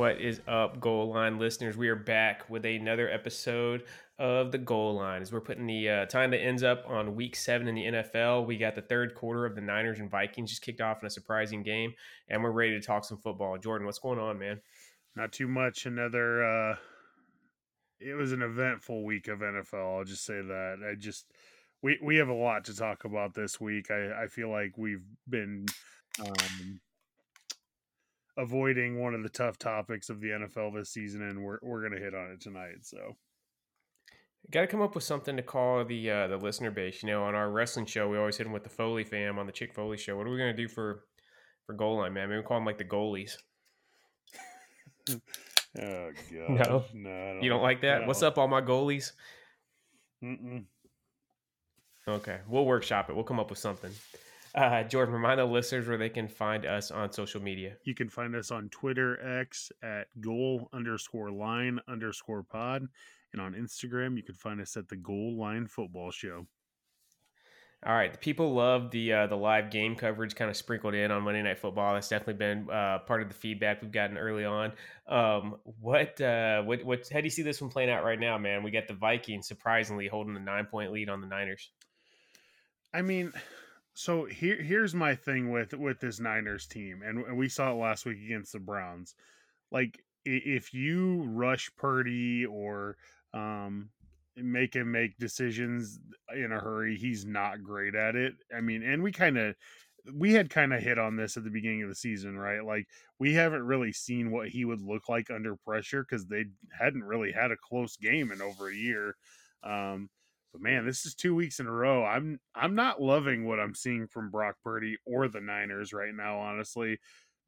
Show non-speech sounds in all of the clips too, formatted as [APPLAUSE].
What is up, goal line listeners? We are back with another episode of the goal line. As we're putting the uh, time that ends up on week seven in the NFL, we got the third quarter of the Niners and Vikings just kicked off in a surprising game, and we're ready to talk some football. Jordan, what's going on, man? Not too much. Another. uh It was an eventful week of NFL. I'll just say that. I just we we have a lot to talk about this week. I I feel like we've been. Um, avoiding one of the tough topics of the NFL this season, and we're we're gonna hit on it tonight. So, got to come up with something to call the uh, the listener base. You know, on our wrestling show, we always hit them with the Foley fam on the Chick Foley show. What are we gonna do for for goal line, man? Maybe we call them like the goalies. [LAUGHS] oh god, no, no, don't, you don't like that. What's up, all my goalies? Mm-mm. Okay, we'll workshop it. We'll come up with something. Uh, Jordan, remind the listeners where they can find us on social media. You can find us on Twitter X at goal underscore line underscore pod. And on Instagram, you can find us at the Goal Line Football Show. All right, the people love the uh, the live game coverage, kind of sprinkled in on Monday Night Football. That's definitely been uh, part of the feedback we've gotten early on. Um, what uh, what what? How do you see this one playing out right now, man? We got the Vikings surprisingly holding the nine point lead on the Niners. I mean, so here here's my thing with with this Niners team, and, we saw it last week against the Browns. Like if you rush Purdy or um, make him make decisions in a hurry, he's not great at it. I mean, and we kind of we had kind of hit on this at the beginning of the season, right? Like we haven't really seen what he would look like under pressure because they hadn't really had a close game in over a year. Um, but man, this is two weeks in a row. I'm I'm not loving what I'm seeing from Brock Purdy or the Niners right now. Honestly,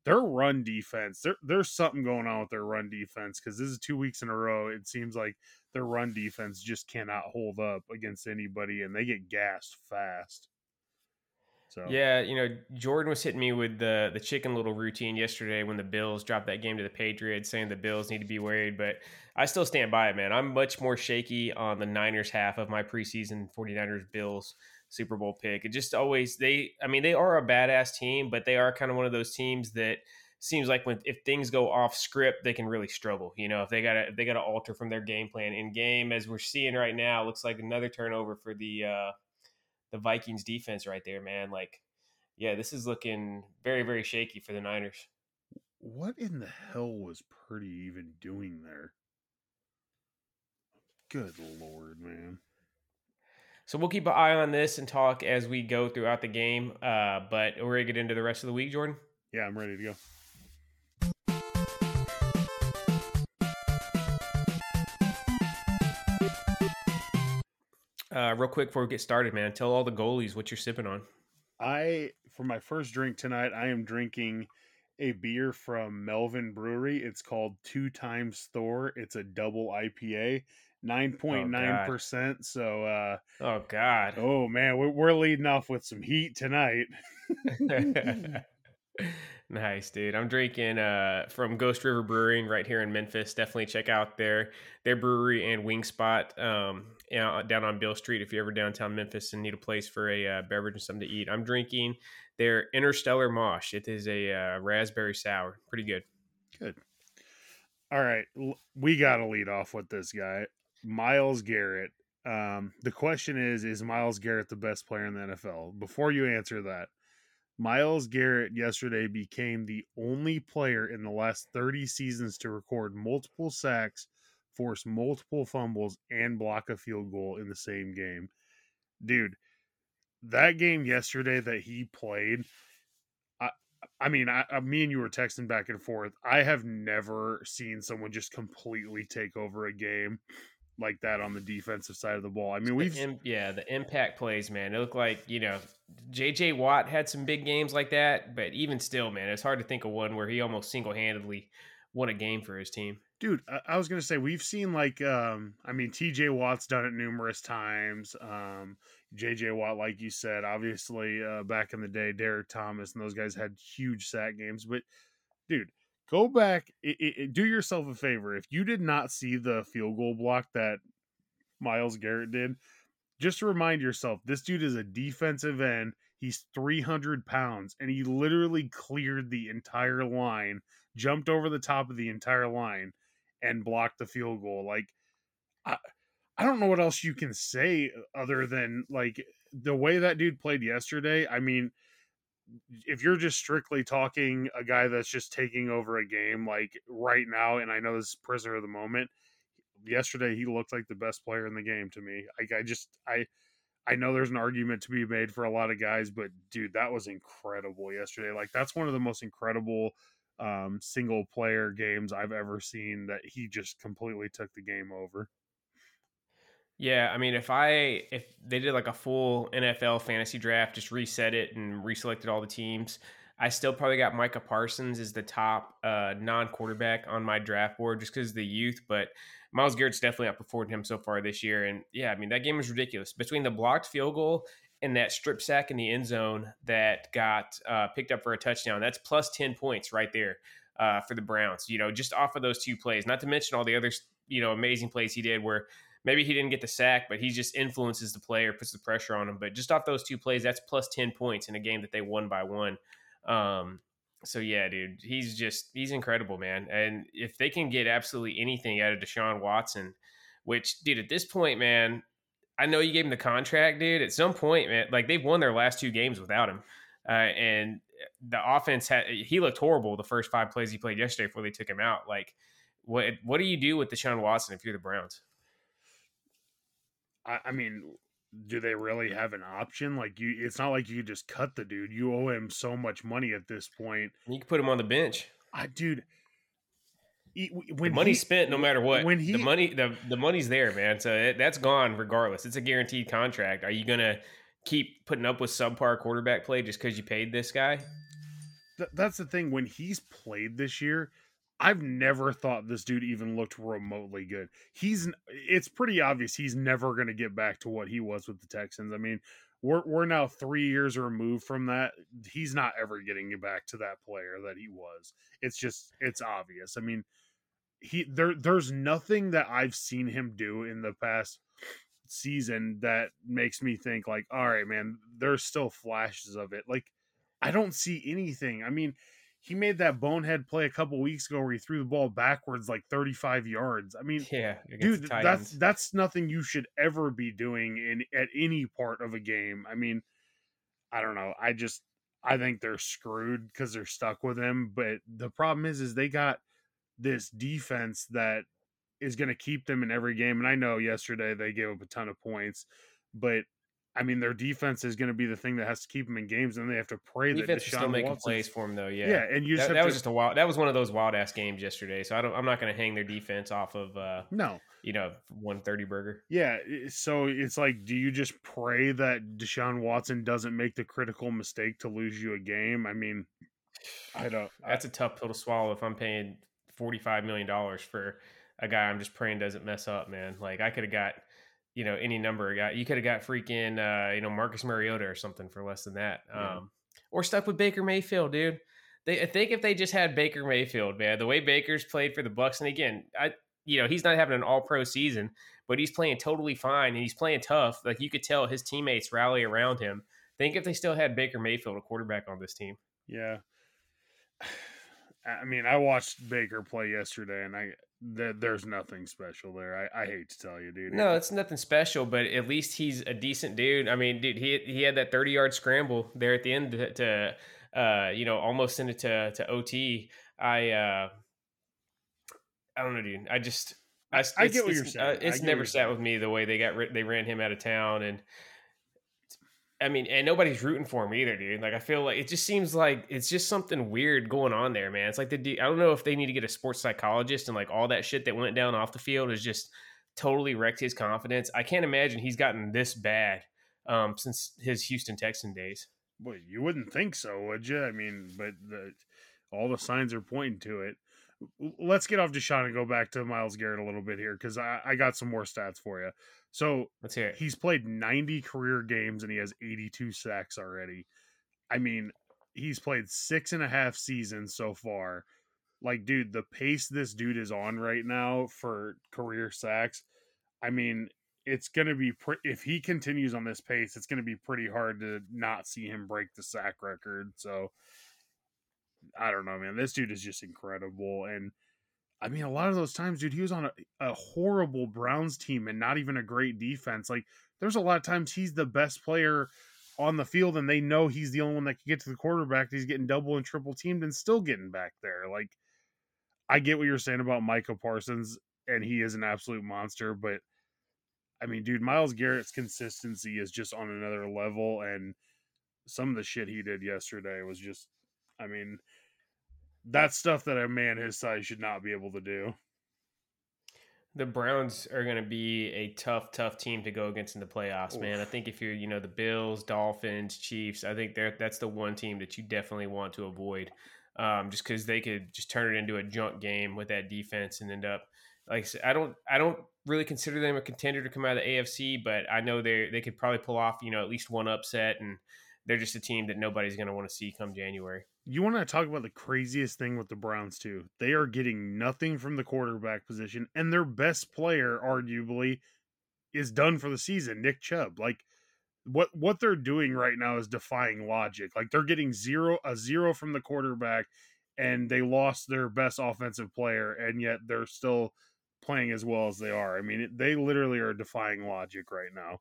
their run defense, there, there's something going on with their run defense because this is two weeks in a row. It seems like their run defense just cannot hold up against anybody, and they get gassed fast. So yeah, you know, Jordan was hitting me with the the chicken little routine yesterday when the Bills dropped that game to the Patriots, saying the Bills need to be worried. But I still stand by it, man. I'm much more shaky on the Niners half of my preseason 49ers Bills Super Bowl pick. It just always they I mean, they are a badass team, but they are kind of one of those teams that seems like when if things go off script, they can really struggle. You know, if they gotta if they gotta alter from their game plan in game, as we're seeing right now, looks like another turnover for the uh the Vikings defense right there, man. Like, yeah, this is looking very, very shaky for the Niners. What in the hell was Purdy even doing there? Good lord, man. So we'll keep an eye on this and talk as we go throughout the game. Uh, but we're gonna get into the rest of the week, Jordan. Yeah, I'm ready to go. Uh, real quick before we get started, man, tell all the goalies what you're sipping on. I, for my first drink tonight, I am drinking a beer from Melvin Brewery. It's called Two Times Thor. It's a double IPA, nine point nine percent. So, uh, oh god, oh man, we're, we're leading off with some heat tonight. [LAUGHS] [LAUGHS] [LAUGHS] Nice, dude. I'm drinking uh, from Ghost River Brewing right here in Memphis. Definitely check out their their brewery and wing spot um, down on Beale Street if you're ever downtown Memphis and need a place for a uh, beverage and something to eat. I'm drinking their Interstellar Mosh. It is a uh, raspberry sour. Pretty good. Good. All right, we got to lead off with this guy, Myles Garrett. Um, the question is: Is Myles Garrett the best player in the NFL? Before you answer that, Myles Garrett yesterday became the only player in the last 30 seasons to record multiple sacks, force multiple fumbles, and block a field goal in the same game. Dude, that game yesterday that he played, I, I mean, I, I, me and you were texting back and forth. I have never seen someone just completely take over a game like that on the defensive side of the ball. I mean, we've Im- yeah, the impact plays, man. It looked like you know, J.J. Watt had some big games like that, but even still, man, it's hard to think of one where he almost single handedly won a game for his team. Dude, I, I was gonna say we've seen like, um, I mean, T.J. Watt's done it numerous times. Um, J.J. Watt, like you said, obviously uh, back in the day, Derrick Thomas and those guys had huge sack games, but dude go back it, it, do yourself a favor if you did not see the field goal block that myles garrett did just remind yourself this dude is a defensive end he's 300 pounds and he literally cleared the entire line jumped over the top of the entire line and blocked the field goal. Like, I, I don't know what else you can say uh, other than like the way that dude played yesterday. I mean, if you're just strictly talking a guy that's just taking over a game like right now, and I know this is prisoner of the moment. Yesterday, he looked like the best player in the game to me. Like I just I I know there's an argument to be made for a lot of guys, but dude, that was incredible yesterday. Like that's one of the most incredible um, single player games I've ever seen. That he just completely took the game over. Yeah, I mean, if I if they did like a full NFL fantasy draft, just reset it and reselected all the teams, I still probably got Micah Parsons as the top uh, non-quarterback on my draft board just because of the youth. But Myles Garrett's definitely outperformed him so far this year. And yeah, I mean, that game was ridiculous. Between the blocked field goal and that strip sack in the end zone that got uh, picked up for a touchdown, that's plus 10 points right there uh, for the Browns, you know, just off of those two plays, not to mention all the other, you know, amazing plays he did where maybe he didn't get the sack, but he just influences the player, puts the pressure on him. But just off those two plays, that's plus 10 points in a game that they won by one. Um, so yeah, dude, he's just he's incredible, man. And if they can get absolutely anything out of Deshaun Watson, which dude, at this point, man, I know you gave him the contract, dude. At some point, man, like they've won their last two games without him, uh, and the offense had he looked horrible the first five plays he played yesterday before they took him out. Like, what what do you do with Deshaun Watson if you're the Browns? I, I mean, do they really have an option? Like you, it's not like you just cut the dude. You owe him so much money at this point. You can put him on the bench. I, dude. When the money's he, spent, no matter what, when he, the money the the money's there, man. So it, that's gone regardless. It's a guaranteed contract. Are you gonna keep putting up with subpar quarterback play just because you paid this guy? Th- that's the thing. When he's played this year, I've never thought this dude even looked remotely good. He's it's pretty obvious he's never going to get back to what he was with the Texans. I mean, we're we're now 3 years removed from that. He's not ever getting back to that player that he was. It's just it's obvious. I mean, he there there's nothing that I've seen him do in the past season that makes me think like, all right, man, there's still flashes of it. Like I don't see anything. I mean, he made that bonehead play a couple weeks ago where he threw the ball backwards like 35 yards. I mean, yeah, dude, that's that's nothing you should ever be doing in at any part of a game. I mean, I don't know. I just I think they're screwed because they're stuck with him. But the problem is, is they got this defense that is going to keep them in every game. And I know yesterday they gave up a ton of points, but I mean, their defense is going to be the thing that has to keep them in games, and they have to pray defense that Deshaun still making plays for them, though. Yeah, yeah, and you that, that to, was just a wild. That was one of those wild ass games yesterday. So I don't. I'm not going to hang their defense off of. uh No, you know, one thirty burger. Yeah, so it's like, do you just pray that Deshaun Watson doesn't make the critical mistake to lose you a game? I mean, I don't. [SIGHS] That's I, a tough pill to swallow. If I'm paying forty five million dollars for a guy, I'm just praying doesn't mess up, man. Like I could have got you know any number of guys. You could have got freaking uh, you know Marcus Mariota or something for less than that, yeah. um, or stuck with Baker Mayfield, dude. They I think if they just had Baker Mayfield, man, the way Baker's played for the Bucs, and again, I you know he's not having an All Pro season, but he's playing totally fine and he's playing tough. Like you could tell his teammates rally around him. Think if they still had Baker Mayfield, a quarterback on this team. Yeah. [SIGHS] I mean, I watched Baker play yesterday, and I there's nothing special there. I, I hate to tell you, dude. No, it's nothing special, but at least he's a decent dude. I mean, dude, he he had that 30 yard scramble there at the end to, to uh, you know, almost send it to to OT. I uh, I don't know, dude. I just I, I get what you're saying. Uh, it's never sat with me the way they got they ran him out of town and I mean, and nobody's rooting for him either, dude. Like, I feel like it just seems like it's just something weird going on there, man. It's like the I don't know if they need to get a sports psychologist and like all that shit that went down off the field has just totally wrecked his confidence. I can't imagine he's gotten this bad um, since his Houston Texan days. Well, you wouldn't think so, would you? I mean, but the, all the signs are pointing to it. Let's get off Deshaun and go back to Myles Garrett a little bit here because I, I got some more stats for you. So let's hear it. He's played 90 career games and he has 82 sacks already. I mean, he's played six and a half seasons so far. Like, dude, the pace this dude is on right now for career sacks, I mean, it's going to be pre- if he continues on this pace, it's going to be pretty hard to not see him break the sack record. So, I don't know, man. This dude is just incredible. And I mean, a lot of those times, dude, he was on a, a horrible Browns team and not even a great defense. Like, there's a lot of times he's the best player on the field and they know he's the only one that can get to the quarterback. He's getting double and triple teamed and still getting back there. Like, I get what you're saying about Micah Parsons, and he is an absolute monster, but I mean, dude, Myles Garrett's consistency is just on another level, and some of the shit he did yesterday was just, I mean, that's stuff that a man his size should not be able to do. The Browns are going to be a tough, tough team to go against in the playoffs, Oof. man. I think if you're, you know, the Bills, Dolphins, Chiefs, I think they're, that's the one team that you definitely want to avoid, um, just because they could just turn it into a junk game with that defense and end up like I said, I don't I don't really consider them a contender to come out of the AFC, but I know they they could probably pull off you know at least one upset, and they're just a team that nobody's going to want to see come January. You want to talk about the craziest thing with the Browns too? They are getting nothing from the quarterback position, and their best player, arguably, is done for the season. Nick Chubb, like what what they're doing right now is defying logic. Like they're getting zero a zero from the quarterback, and they lost their best offensive player, and yet they're still playing as well as they are. I mean, they literally are defying logic right now.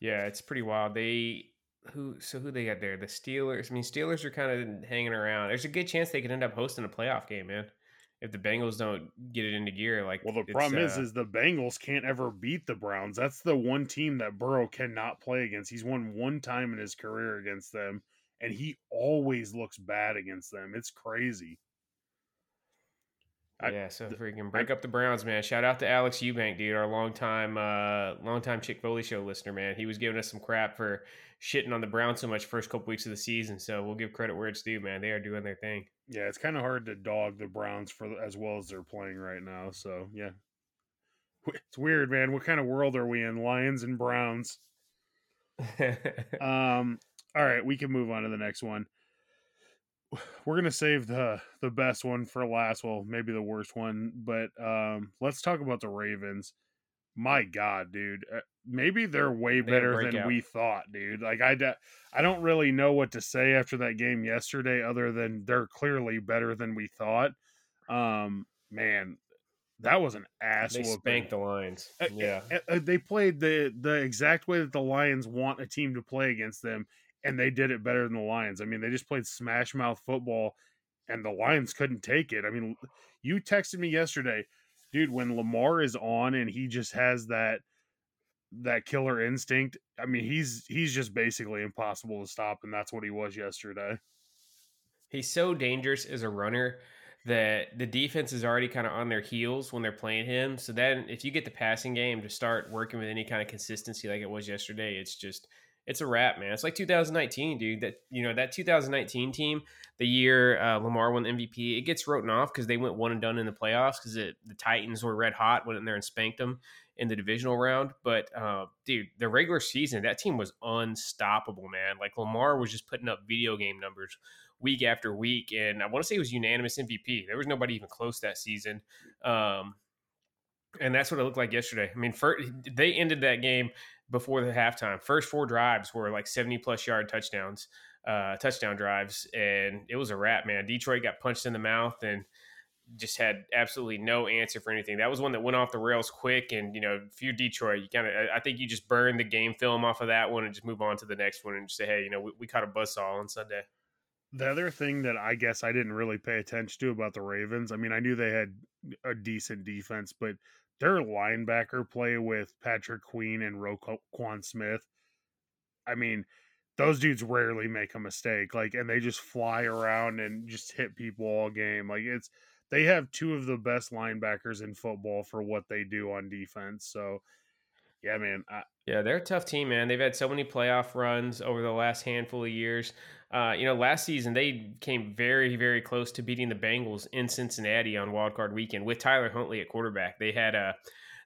Yeah, it's pretty wild. They who so who they got there? The Steelers. I mean, Steelers are kind of hanging around. There's a good chance they could end up hosting a playoff game, man. If the Bengals don't get it into gear, like well, the problem uh, is, is the Bengals can't ever beat the Browns. That's the one team that Burrow cannot play against. He's won one time in his career against them, and he always looks bad against them. It's crazy. I, yeah, so freaking break I, up the Browns, man. Shout out to Alex Eubank, dude, our longtime, uh, longtime Chick Foley show listener, man. He was giving us some crap for shitting on the Browns so much first couple weeks of the season. So we'll give credit where it's due, man. They are doing their thing. Yeah, it's kind of hard to dog the Browns for as well as they're playing right now. So yeah, it's weird, man. What kind of world are we in? Lions and Browns. [LAUGHS] um. All right, we can move on to the next one we're gonna save the the best one for last. Well, maybe the worst one, but um, let's talk about the Ravens. My God, dude, uh, maybe they're way they better than we thought, dude. Like I, I don't really know what to say after that game yesterday, other than they're clearly better than we thought. Um, man, that was an ass. They spanked the Lions. Uh, yeah, uh, they played the the exact way that the Lions want a team to play against them, and they did it better than the Lions. I mean, they just played smash mouth football, and the Lions couldn't take it. I mean, you texted me yesterday, dude, when Lamar is on and he just has that that killer instinct. I mean, he's he's just basically impossible to stop, and that's what he was yesterday. He's so dangerous as a runner that the defense is already kind of on their heels when they're playing him. So then, if you get the passing game to start working with any kind of consistency like it was yesterday, it's just it's a wrap, man. It's like 2019, dude. That you know that 2019 team, the year uh, Lamar won the MVP, it gets written off because they went one and done in the playoffs because the Titans were red hot, went in there and spanked them in the divisional round. But uh, dude, the regular season, that team was unstoppable, man. Like Lamar was just putting up video game numbers week after week, and I want to say it was unanimous MVP. There was nobody even close that season. Um, and that's what it looked like yesterday. I mean, for, they ended that game before the halftime. First four drives were like 70 plus yard touchdowns, uh, touchdown drives, and it was a wrap, man. Detroit got punched in the mouth and just had absolutely no answer for anything. That was one that went off the rails quick, and you know, if you're Detroit, you kind of, I think you just burn the game film off of that one and just move on to the next one and just say, hey, you know, we, we caught a buzzsaw on Sunday. The other thing that I guess I didn't really pay attention to about the Ravens, I mean, I knew they had a decent defense, but their linebacker play with Patrick Queen and Roquan Smith. I mean, those dudes rarely make a mistake. Like, and they just fly around and just hit people all game. Like, it's they have two of the best linebackers in football for what they do on defense. So, yeah, man. I, yeah, they're a tough team, man. They've had so many playoff runs over the last handful of years. Uh, you know, last season they came very, very close to beating the Bengals in Cincinnati on Wild Card Weekend with Tyler Huntley at quarterback. They had a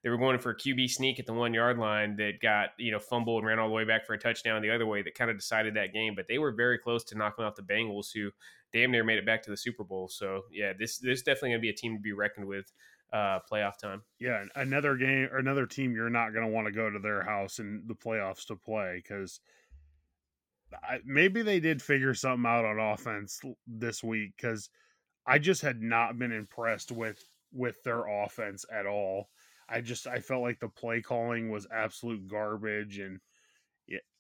they were going for a QB sneak at the one yard line that got you know fumbled and ran all the way back for a touchdown the other way that kind of decided that game. But they were very close to knocking off the Bengals, who damn near made it back to the Super Bowl. So yeah, this this is definitely going to be a team to be reckoned with uh, playoff time. Yeah, another game or another team you're not going to want to go to their house in the playoffs to play because maybe they did figure something out on offense this week because I just had not been impressed with with their offense at all. I just I felt like the play calling was absolute garbage, and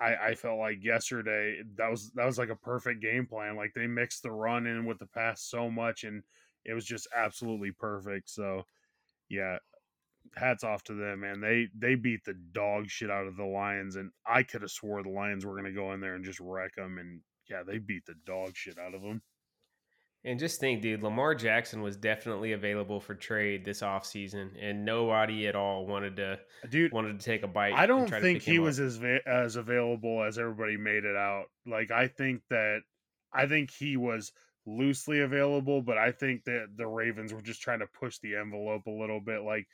I I felt like yesterday that was that was like a perfect game plan. Like they mixed the run in with the pass so much, and it was just absolutely perfect. So yeah, hats off to them, man. They they beat the dog shit out of the Lions, and I could have swore the Lions were going to go in there and just wreck them, and yeah, they beat the dog shit out of them. And just think, dude, Lamar Jackson was definitely available for trade this offseason, and nobody at all wanted to dude wanted to take a bite. I don't think he was as as available as everybody made it out. Like I think that I think he was loosely available, but I think that the Ravens were just trying to push the envelope a little bit. Like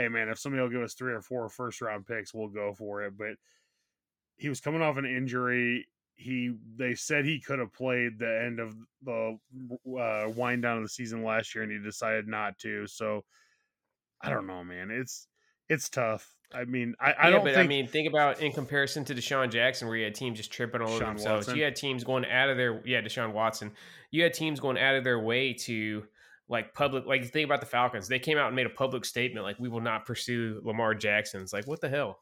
hey man, if somebody will give us three or four first round picks, we'll go for it. But he was coming off an injury. He they said he could have played the end of the uh, wind down of the season last year, and he decided not to. So I don't know, man. It's it's tough. I mean, I, I yeah, don't. But think... I mean, think about in comparison to Deshaun Jackson, where you had teams just tripping all Deshaun over themselves. Watson. You had teams going out of their yeah, Deshaun Watson. You had teams going out of their way to like public like think about the Falcons. They came out and made a public statement like we will not pursue Lamar Jackson. It's like what the hell?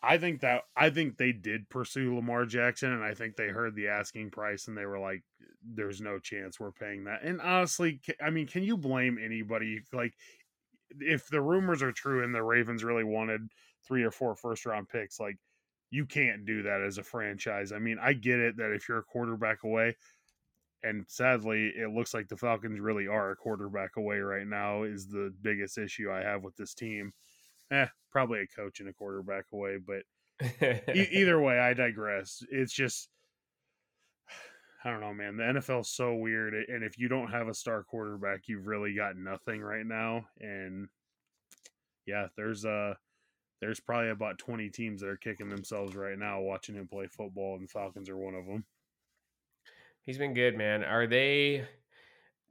I think that I think they did pursue Lamar Jackson and I think they heard the asking price and they were like there's no chance we're paying that. And honestly, I mean, can you blame anybody like if the rumors are true and the Ravens really wanted three or four first round picks like you can't do that as a franchise. I mean, I get it that if you're a quarterback away, and sadly, it looks like the Falcons really are a quarterback away right now. Is the biggest issue I have with this team. Eh, probably a coach and a quarterback away, but e- [LAUGHS] either way, I digress. It's just I don't know, man. The NFL is so weird, and if you don't have a star quarterback, you've really got nothing right now. And yeah, there's uh there's probably about 20 teams that are kicking themselves right now watching him play football, and the Falcons are one of them. He's been good, man. Are they?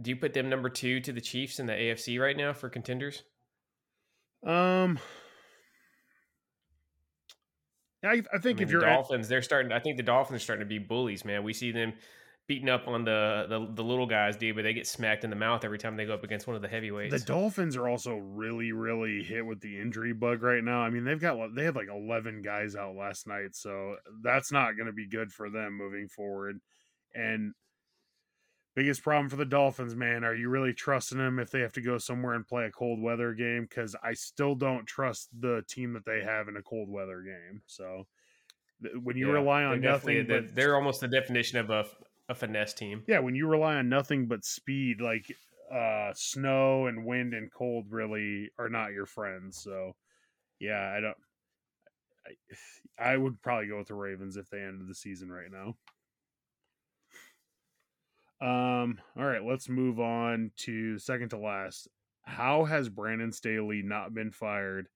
Do you put them number two to the Chiefs in the AFC right now for contenders? Um, I, I think I mean, if you're Dolphins, at, they're starting. I think the Dolphins are starting to be bullies, man. We see them beating up on the, the the little guys, dude, but they get smacked in the mouth every time they go up against one of the heavyweights. The Dolphins are also really, really hit with the injury bug right now. I mean, they've got they had like eleven guys out last night, so that's not going to be good for them moving forward. And biggest problem for the Dolphins, man, are you really trusting them if they have to go somewhere and play a cold weather game? Because I still don't trust the team that they have in a cold weather game. So when you yeah, rely on nothing, but they're almost the definition of a, a finesse team. Yeah, when you rely on nothing but speed, like uh, snow and wind and cold, really are not your friends. So yeah, I don't. I, I would probably go with the Ravens if they ended the season right now. Um, all right, let's move on to second to last. How has Brandon Staley not been fired?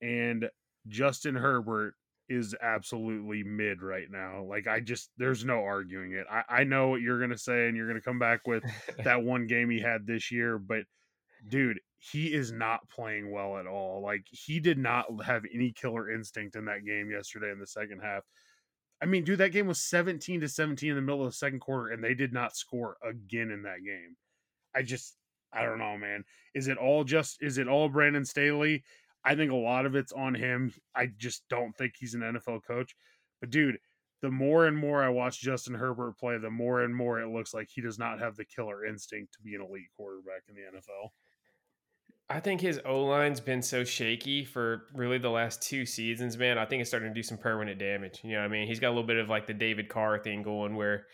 And Justin Herbert is absolutely mid right now. Like I just there's no arguing it. I, I know what you're gonna say and you're gonna come back with [LAUGHS] that one game he had this year, but dude, he is not playing well at all. Like he did not have any killer instinct in that game yesterday in the second half. I mean, dude, that game was 17 to 17 in the middle of the second quarter, and they did not score again in that game. I just, I don't know, man. Is it all just, is it all Brandon Staley? I think a lot of it's on him. I just don't think he's an NFL coach. But, dude, the more and more I watch Justin Herbert play, the more and more it looks like he does not have the killer instinct to be an elite quarterback in the NFL. I think his O line's been so shaky for really the last two seasons, man. I think it's starting to do some permanent damage. You know what I mean? He's got a little bit of like the David Carr thing going where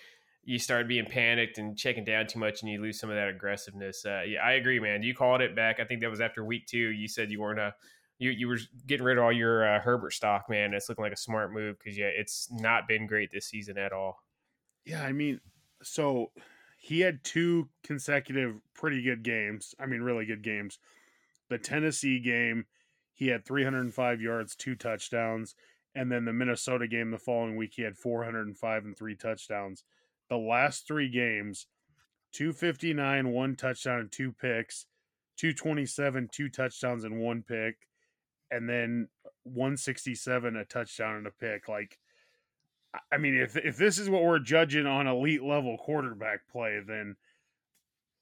you start being panicked and checking down too much and you lose some of that aggressiveness. Uh, yeah, I agree, man. You called it back. I think that was after week two. You said you weren't a you, you were getting rid of all your uh, Herbert stock, man. It's looking like a smart move because yeah, it's not been great this season at all. Yeah, I mean, so he had two consecutive pretty good games. I mean, really good games the Tennessee game, he had 305 yards, two touchdowns. And then the Minnesota game the following week, he had 405 and three touchdowns. The last three games, 259, one touchdown, and two picks, 227, two touchdowns, and one pick, and then 167, a touchdown and a pick. Like, I mean, if if this is what we're judging on elite level quarterback play, then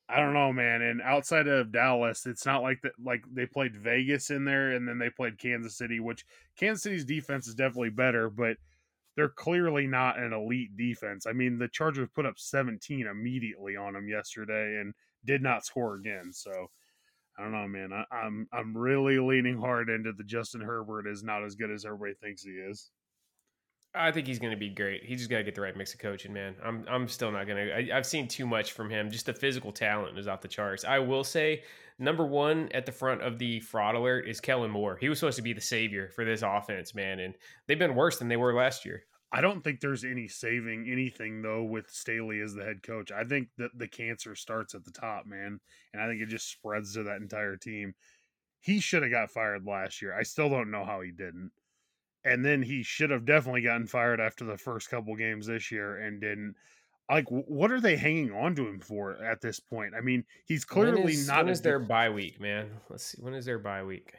I don't know, man. And outside of Dallas, it's not like that. Like they played Vegas in there, and then they played Kansas City, which Kansas City's defense is definitely better, but they're clearly not an elite defense. I mean, the Chargers put up 17 immediately on them yesterday and did not score again. So I don't know, man. I, I'm I'm really leaning hard into the Justin Herbert is not as good as everybody thinks he is. I think he's going to be great. He just got to get the right mix of coaching, man. I'm I'm still not going to. I've seen too much from him. Just the physical talent is off the charts. I will say, number one at the front of the fraud alert is Kellen Moore. He was supposed to be the savior for this offense, man, and they've been worse than they were last year. I don't think there's any saving anything though with Staley as the head coach. I think that the cancer starts at the top, man, and I think it just spreads to that entire team. He should have got fired last year. I still don't know how he didn't and then he should have definitely gotten fired after the first couple games this year and didn't. Like what are they hanging on to him for at this point? I mean he's clearly when is, not when is their bye week man? Let's see when is their bye week?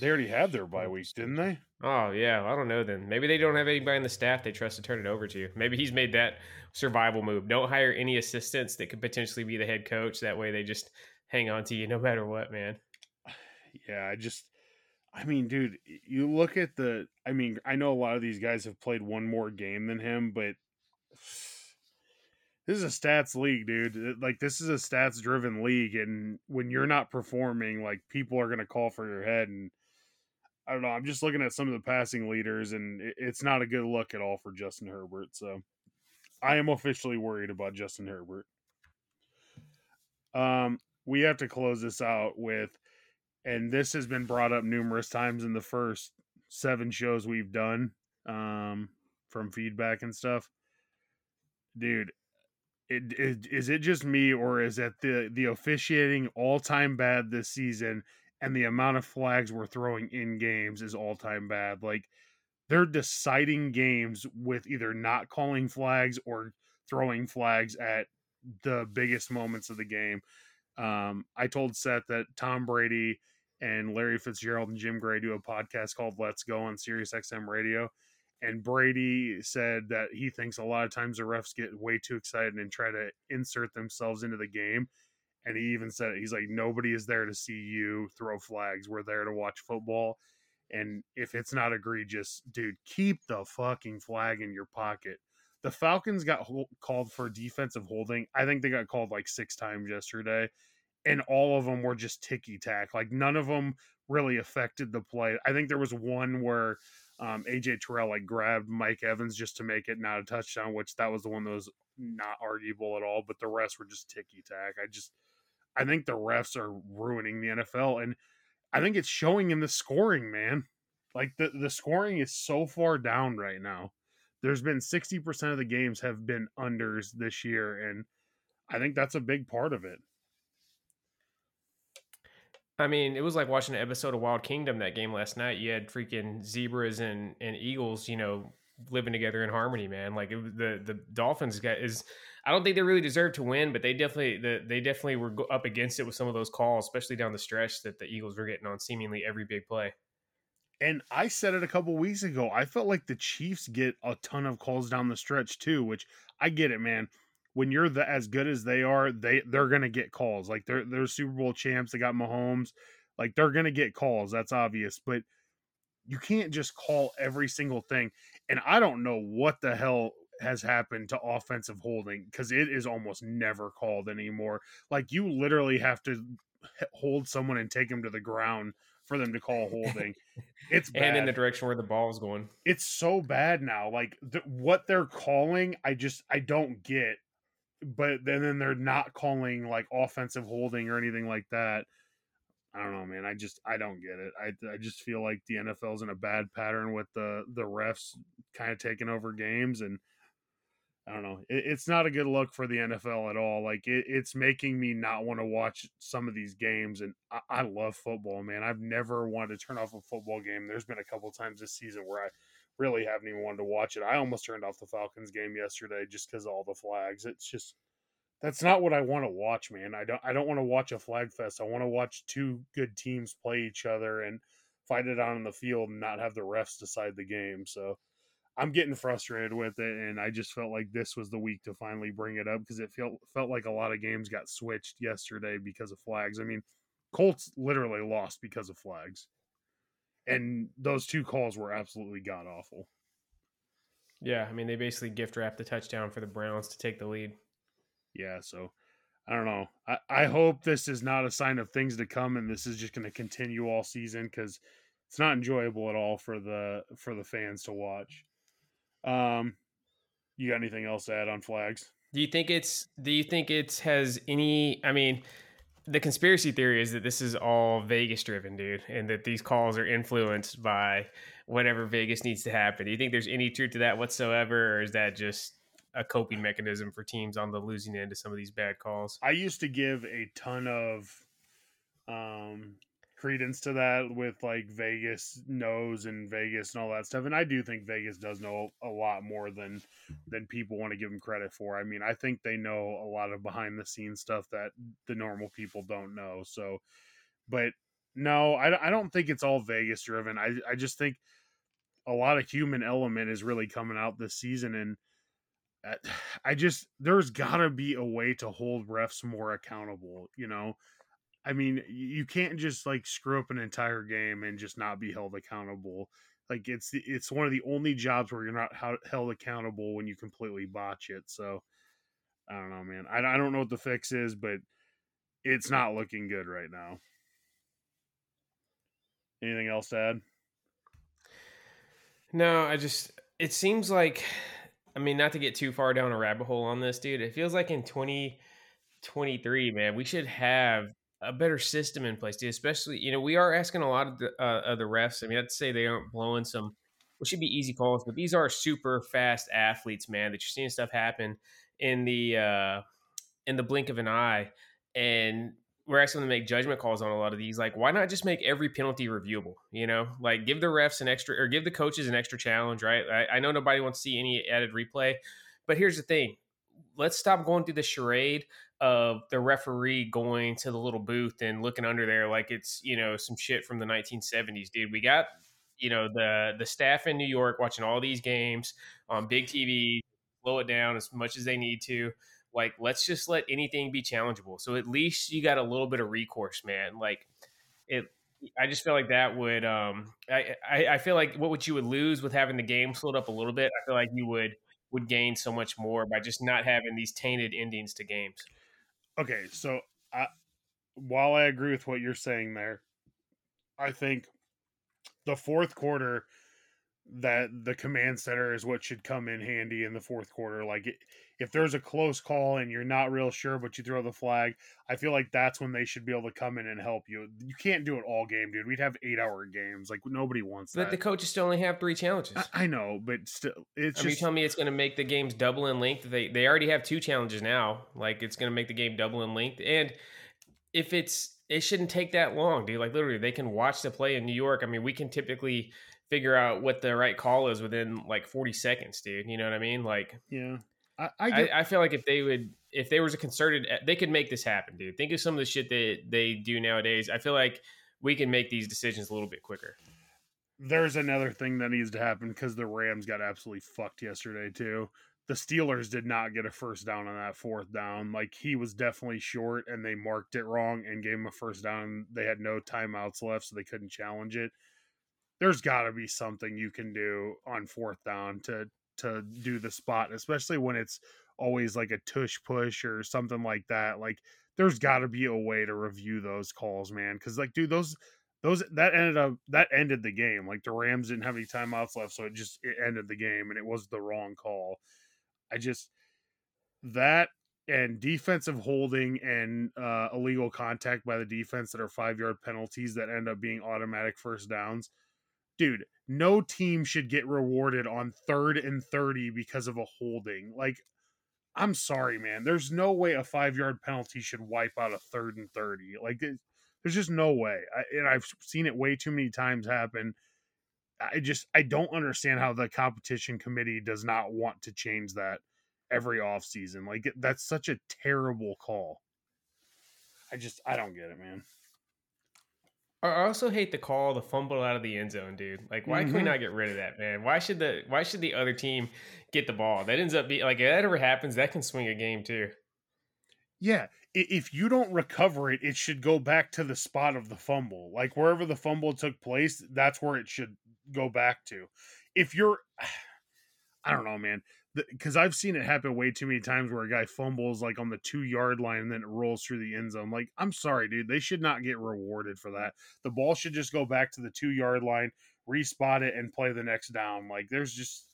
They already had their bye week didn't they? Oh yeah i don't know then. Maybe they don't have anybody in the staff they trust to turn it over to. Maybe he's made that survival move. Don't hire any assistants that could potentially be the head coach. That way they just hang on to you no matter what man yeah, I just I mean, dude, you look at the I mean, I know a lot of these guys have played one more game than him, but this is a stats league, dude. Like this is a stats driven league and when you're not performing, like people are going to call for your head and I don't know. I'm just looking at some of the passing leaders, and it's not a good look at all for Justin Herbert. So, I am officially worried about Justin Herbert. Um, we have to close this out with and this has been brought up numerous times in the first seven shows we've done um, from feedback and stuff. Dude, it, it, is it just me or is it the the officiating all time bad this season and the amount of flags we're throwing in games is all time bad? Like they're deciding games with either not calling flags or throwing flags at the biggest moments of the game. Um, I told Seth that Tom Brady and Larry Fitzgerald and Jim Gray do a podcast called Let's Go on Sirius XM Radio. And Brady said that he thinks a lot of times the refs get way too excited and try to insert themselves into the game. And he even said he's like, nobody is there to see you throw flags. We're there to watch football. And if it's not egregious, dude, keep the fucking flag in your pocket. The Falcons got called for defensive holding. I think they got called like six times yesterday and all of them were just ticky tack. Like none of them really affected the play. I think there was one where um, AJ Terrell like grabbed Mike Evans just to make it not a touchdown, which that was the one that was not arguable at all. But the rest were just ticky tack. I just I think the refs are ruining the NFL, and I think it's showing in the scoring, man. Like the the scoring is so far down right now. There's been sixty percent of the games have been unders this year, and I think that's a big part of it. I mean, it was like watching an episode of Wild Kingdom that game last night. You had freaking zebras and, and eagles, you know, living together in harmony, man. Like it, the the Dolphins got is. I don't think they really deserve to win, but they definitely the, they definitely were up against it with some of those calls, especially down the stretch that the Eagles were getting on seemingly every big play. And I said it a couple weeks ago. I felt like the Chiefs get a ton of calls down the stretch too, which I get it, man when you're the, as good as they are, they they're gonna get calls. Like they're they're Super Bowl champs. They got Mahomes. Like they're gonna get calls. That's obvious. But you can't just call every single thing. And I don't know what the hell has happened to offensive holding because it is almost never called anymore. Like you literally have to hold someone and take them to the ground for them to call holding. It's bad. and in the direction where the ball is going. It's so bad now. Like the, what they're calling, I just I don't get but then, then they're not calling like offensive holding or anything like that. I don't know, man. I just I don't get it. I I just feel like the NFL's in a bad pattern with the the refs kind of taking over games, and I don't know. It, it's not a good look for the NFL at all. Like it, it's making me not want to watch some of these games. And I, I love football, man. I've never wanted to turn off a football game. There's been a couple times this season where I really haven't even wanted to watch it. I almost turned off the Falcons game yesterday just because all the flags. It's just that's not what I want to watch, man. I don't I don't want to watch a flag fest. I want to watch two good teams play each other and fight it out on the field and not have the refs decide the game. So I'm getting frustrated with it, and I just felt like this was the week to finally bring it up because it felt felt like a lot of games got switched yesterday because of flags. I mean, Colts literally lost because of flags, and those two calls were absolutely god awful. Yeah, I mean they basically gift wrapped the touchdown for the Browns to take the lead. Yeah, so I don't know. I, I hope this is not a sign of things to come, and this is just going to continue all season because it's not enjoyable at all for the for the fans to watch. Um, you got anything else to add on flags? Do you think it's? Do you think it has any? I mean, the conspiracy theory is that this is all Vegas driven, dude, and that these calls are influenced by whatever Vegas needs to happen. Do you think there's any truth to that whatsoever, or is that just a coping mechanism for teams on the losing end of some of these bad calls? I used to give a ton of um credence to that with like Vegas knows and Vegas and all that stuff. And I do think Vegas does know a lot more than than people want to give them credit for. I mean, I think they know a lot of behind the scenes stuff that the normal people don't know. So, but no, I, I don't think it's all Vegas driven. I I just think a lot of human element is really coming out this season and uh, [SIGHS] I just there's got to be a way to hold refs more accountable, you know I mean, you can't just like screw up an entire game and just not be held accountable. Like it's it's one of the only jobs where you're not held accountable when you completely botch it. So I don't know, man. I, I don't know what the fix is, but it's not looking good right now. Anything else to add? No, I just it seems like [SIGHS] I mean, not to get too far down a rabbit hole on this, dude. It feels like in 2023, man, we should have a better system in place, dude. Especially, you know, we are asking a lot of the, uh, of the refs. I mean, I'd say they aren't blowing some, what should be easy calls, but these are super fast athletes, man. That you're seeing stuff happen in the uh, in the blink of an eye, and we're asking them to make judgment calls on a lot of these. Like, why not just make every penalty reviewable? You know, like give the refs an extra or give the coaches an extra challenge, right? I, I know nobody wants to see any added replay, but here's the thing: let's stop going through the charade of the referee going to the little booth and looking under there like it's you know some shit from the 1970s dude. We got you know the the staff in new york watching all these games on big tv slow it down as much as they need to. Like let's just let anything be challengeable. So at least you got a little bit of recourse man. Like it I just feel like that would um I, I, I feel like what would you would lose with having the game slowed up a little bit. I feel like you would would gain so much more by just not having these tainted endings to games okay, so I, while I agree with what you're saying there, I think the fourth quarter that the command center is what should come in handy in the fourth quarter. Like if there's a close call and you're not real sure, but you throw the flag, I feel like that's when they should be able to come in and help you. You can't do it all game, dude. We'd have eight hour games. Like nobody wants but that. But the coaches still only have three challenges. I, I know, but still, it's. I mean, you tell me it's going to make the games double in length. They they already have two challenges now. Like it's going to make the game double in length, and if it's it shouldn't take that long, dude. Like literally, they can watch the play in New York. I mean, we can typically figure out what the right call is within like 40 seconds, dude. You know what I mean? Like, yeah. I, I, I, I, feel like if they would, if there was a concerted, eh, they could make this happen, dude. Think of some of the shit that they do nowadays. I feel like we can make these decisions a little bit quicker. There's another thing that needs to happen because the Rams got absolutely fucked yesterday too. The Steelers did not get a first down on that fourth down. Like he was definitely short, and they marked it wrong and gave him a first down. They had no timeouts left, so they couldn't challenge it. There's got to be something you can do on fourth down to to do the spot, especially when it's always like a tush push or something like that. Like there's got to be a way to review those calls, man. Because like, dude, those those that ended up that ended the game. Like the Rams didn't have any timeouts left, so it just it ended the game, and it was the wrong call. I just that and defensive holding and uh, illegal contact by the defense that are five yard penalties that end up being automatic first downs dude, no team should get rewarded on third and 30 because of a holding. Like, I'm sorry, man. There's no way a five yard penalty should wipe out a third and 30. Like, there's just no way. I, and I've seen it way too many times happen. I just, I don't understand how the competition committee does not want to change that every offseason. Like, that's such a terrible call. I just, I don't get it, man. I also hate the call the fumble out of the end zone, dude. Like, why mm-hmm. can we mm-hmm. not get rid of that, man? Why should the why should the other team get the ball? That ends up being like if that ever happens, that can swing a game too. Yeah, if you don't recover it, it should go back to the spot of the fumble. Like wherever the fumble took place, that's where it should go back to. If you're, [SIGHS] I don't know, man, because I've seen it happen way too many times where a guy fumbles like on the two yard line and then it rolls through the end zone. Like, I'm sorry, dude, they should not get rewarded for that. The ball should just go back to the two yard line, respot it, and play the next down. Like, there's just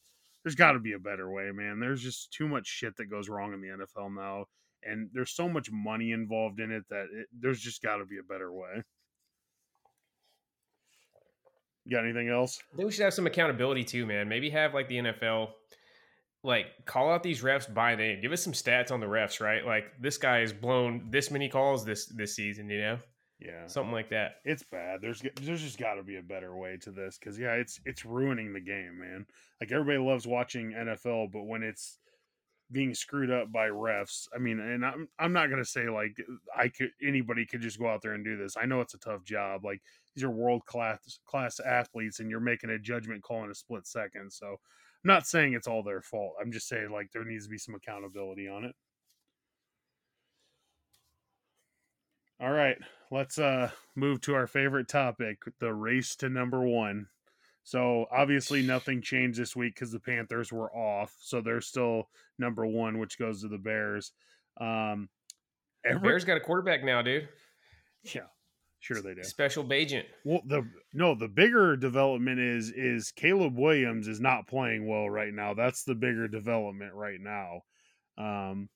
there's got to be a better way, man. There's just too much shit that goes wrong in the NFL now and there's so much money involved in it that it, there's just got to be a better way. You got anything else? I think we should have some accountability too, man. Maybe have like the NFL, like call out these refs by name. Give us some stats on the refs, right? Like this guy has blown this many calls this this season. You know? Yeah, something like that. It's bad. There's there's just got to be a better way to this because yeah, it's it's ruining the game, man. Like everybody loves watching NFL, but when it's being screwed up by refs. I mean, and I'm I'm not gonna say like I could anybody could just go out there and do this. I know it's a tough job. Like these are world class class athletes, and you're making a judgment call in a split second. So I'm not saying it's all their fault. I'm just saying like there needs to be some accountability on it. All right, let's uh move to our favorite topic, the race to number 1. So obviously nothing changed this week because the Panthers were off, so they're still number one, which goes to the Bears. Um, every... Bears got a quarterback now, dude. Yeah, sure they do. Special agent. Well, the no, the bigger development is is Caleb Williams is not playing well right now. That's the bigger development right now. Um,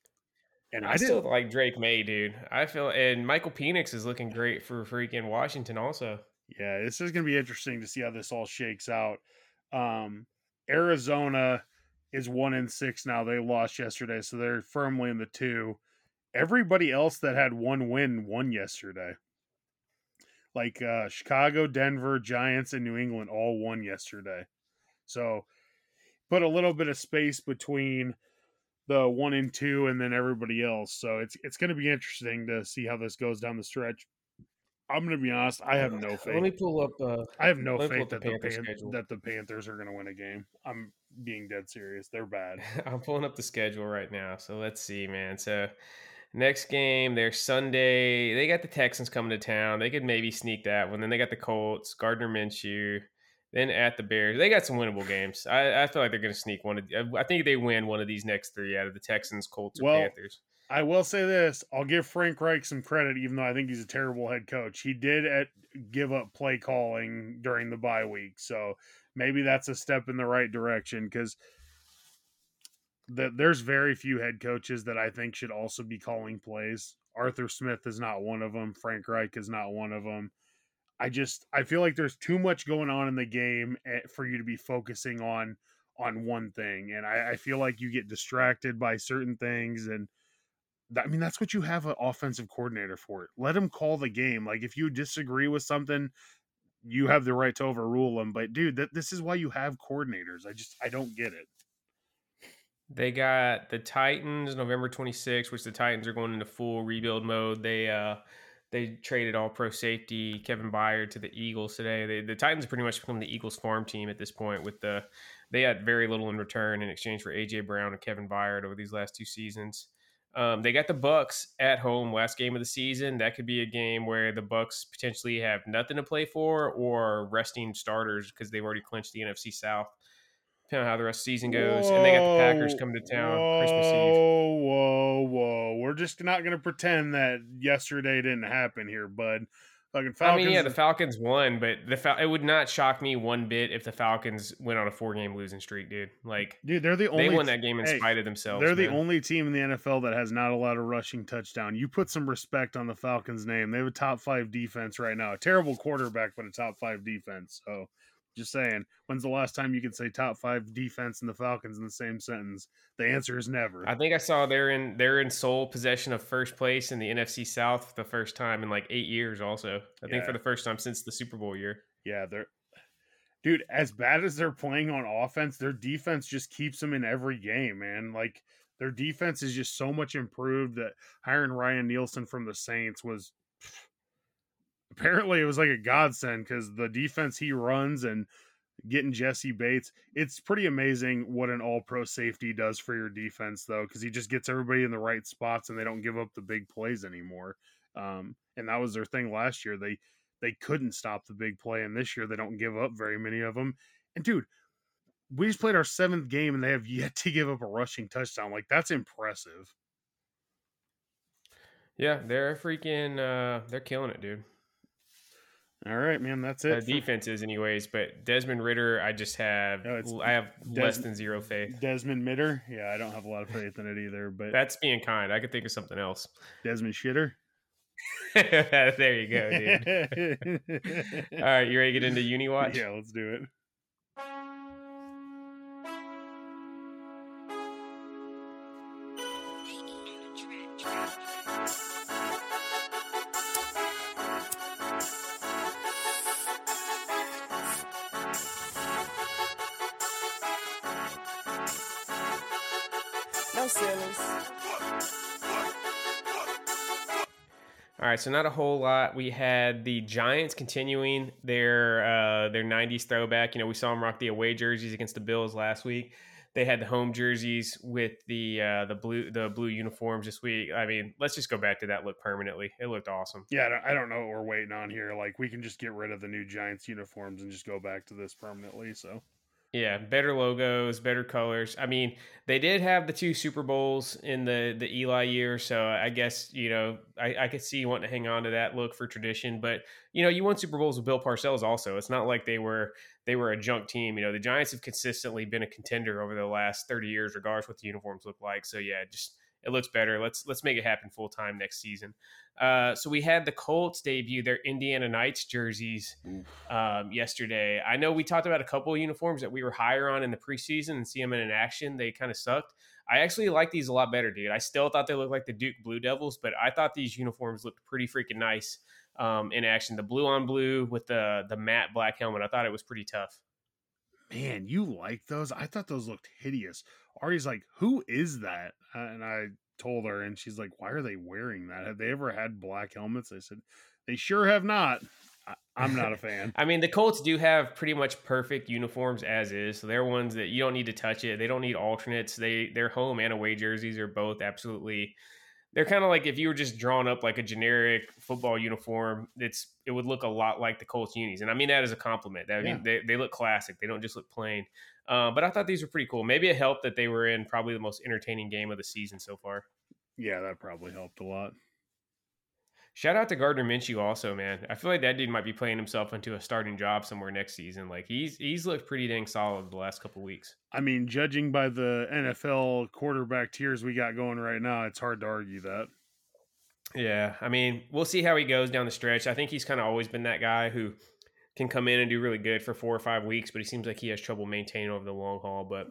and I, I still like Drake Maye, dude. I feel and Michael Penix is looking great for freaking Washington also. Yeah, this is going to be interesting to see how this all shakes out. Um, Arizona is one in six now. They lost yesterday, so they're firmly in the two. Everybody else that had one win won yesterday. Like uh, Chicago, Denver, Giants, and New England all won yesterday. So put a little bit of space between the one and two and then everybody else. So it's it's going to be interesting to see how this goes down the stretch. I'm going to be honest. I have no faith. Let me pull up. Uh, I have no faith that the, Pan- that the Panthers are going to win a game. I'm being dead serious. They're bad. [LAUGHS] I'm pulling up the schedule right now. So let's see, man. So next game, they're Sunday. They got the Texans coming to town. They could maybe sneak that one. Then they got the Colts, Gardner Minshew. Then at the Bears, they got some winnable games. I, I feel like they're going to sneak one. Of, I think they win one of these next three out of the Texans, Colts, or well, Panthers. I will say this: I'll give Frank Reich some credit, even though I think he's a terrible head coach. He did at, give up play calling during the bye week, so maybe that's a step in the right direction. Because the, there's very few head coaches that I think should also be calling plays. Arthur Smith is not one of them. Frank Reich is not one of them. I just I feel like there's too much going on in the game eh, for you to be focusing on on one thing, and I, I feel like you get distracted by certain things and I mean, that's what you have an offensive coordinator for. Let him call the game. Like, if you disagree with something, you have the right to overrule them. But dude, that this is why you have coordinators. I just I don't get it. They got the Titans November 26th, which the Titans are going into full rebuild mode. They uh they traded all pro safety Kevin Byard to the Eagles today. They, the Titans pretty much become the Eagles farm team at this point with the they had very little in return in exchange for AJ Brown and Kevin Byard over these last two seasons. Um, they got the Bucs at home last game of the season. That could be a game where the Bucs potentially have nothing to play for or resting starters because they've already clinched the NFC South. Depending on how the rest of the season goes, whoa, and they got the Packers coming to town whoa, Christmas Eve. Whoa, whoa, whoa! We're just not going to pretend that yesterday didn't happen here, bud. Fucking Falcons. I mean, yeah, the Falcons won, but the Fal- it would not shock me one bit if the Falcons went on a four game losing streak, dude. Like, dude, they're the only they won that game in hey, spite of themselves. They're man. the only team in the NFL that has not a rushing touchdown. You put some respect on the Falcons' name. They have a top five defense right now. A terrible quarterback, but a top five defense. So just saying, when's the last time you could say top five defense and the Falcons in the same sentence? The answer is never. I think I saw they're in they're in sole possession of first place in the NFC South for the first time in like eight years. Also, I yeah. think for the first time since the Super Bowl year. Yeah, they're dude. As bad as they're playing on offense, their defense just keeps them in every game, man. Like their defense is just so much improved that hiring Ryan Nielsen from the Saints was apparently it was like a godsend because the defense he runs and getting Jessie Bates. It's pretty amazing what an all pro safety does for your defense, though, because he just gets everybody in the right spots and they don't give up the big plays anymore. Um, and that was their thing last year. They they couldn't stop the big play, and this year they don't give up very many of them. And dude, we just played our seventh game and they have yet to give up a rushing touchdown. Like that's impressive. Yeah, they're freaking uh they're killing it, dude. All right, man. That's it. Uh, defenses, anyways. But Desmond Ridder, I just have no, I have Des- less than zero faith. Desmond Mitter, yeah, I don't have a lot of faith in it either. But that's being kind. I could think of something else. Desmond Shitter. [LAUGHS] there you go, dude. [LAUGHS] All right, you ready to get into Uni Watch? Yeah, let's do it. Right, so not a whole lot. We had the Giants continuing their uh, their '90s throwback. You know, we saw them rock the away jerseys against the Bills last week. They had the home jerseys with the uh, the blue the blue uniforms this week. I mean, let's just go back to that look permanently. It looked awesome. Yeah, I don't know what we're waiting on here. Like, we can just get rid of the new Giants uniforms and just go back to this permanently. So yeah, better logos, better colors. I mean, they did have the two Super Bowls in the the Eli year, so I guess you know I, I could see you wanting to hang on to that look for tradition. But you know, you won Super Bowls with Bill Parcells. Also, it's not like they were they were a junk team. You know, the Giants have consistently been a contender over the last thirty years, regardless what the uniforms look like. So yeah, just it looks better. Let's let's make it happen full time next season. Uh, so we had the Colts debut their Indiana Nights jerseys um, yesterday. I know we talked about a couple of uniforms that we were higher on in the preseason and see them in action. They kind of sucked. I actually like these a lot better, dude. I still thought they looked like the Duke Blue Devils, but I thought these uniforms looked pretty freaking nice um, in action. The blue on blue with the the matte black helmet. I thought it was pretty tough. Man, you like those? I thought those looked hideous. Ari's like, "Who is that?" Uh, and I told her, and she's like, "Why are they wearing that? Have they ever had black helmets?" I said, "They sure have not." I, am not a fan. [LAUGHS] I mean, the Colts do have pretty much perfect uniforms as is. So they're ones that you don't need to touch it. They don't need alternates. They their home and away jerseys are both absolutely. They're kind of like if you were just drawn up like a generic football uniform, it's it would look a lot like the Colts unis, and I mean that as a compliment. I mean yeah. they they look classic. They don't just look plain. Uh, but I thought these were pretty cool. Maybe it helped that they were in probably the most entertaining game of the season so far. Yeah, that probably helped a lot. Shout out to Gardner Minshew also, man. I feel like that dude might be playing himself into a starting job somewhere next season. Like he's he's looked pretty dang solid the last couple weeks. I mean, judging by the NFL quarterback tiers we got going right now, it's hard to argue that. Yeah, I mean, we'll see how he goes down the stretch. I think he's kind of always been that guy who can come in and do really good for four or five weeks, but he seems like he has trouble maintaining over the long haul. But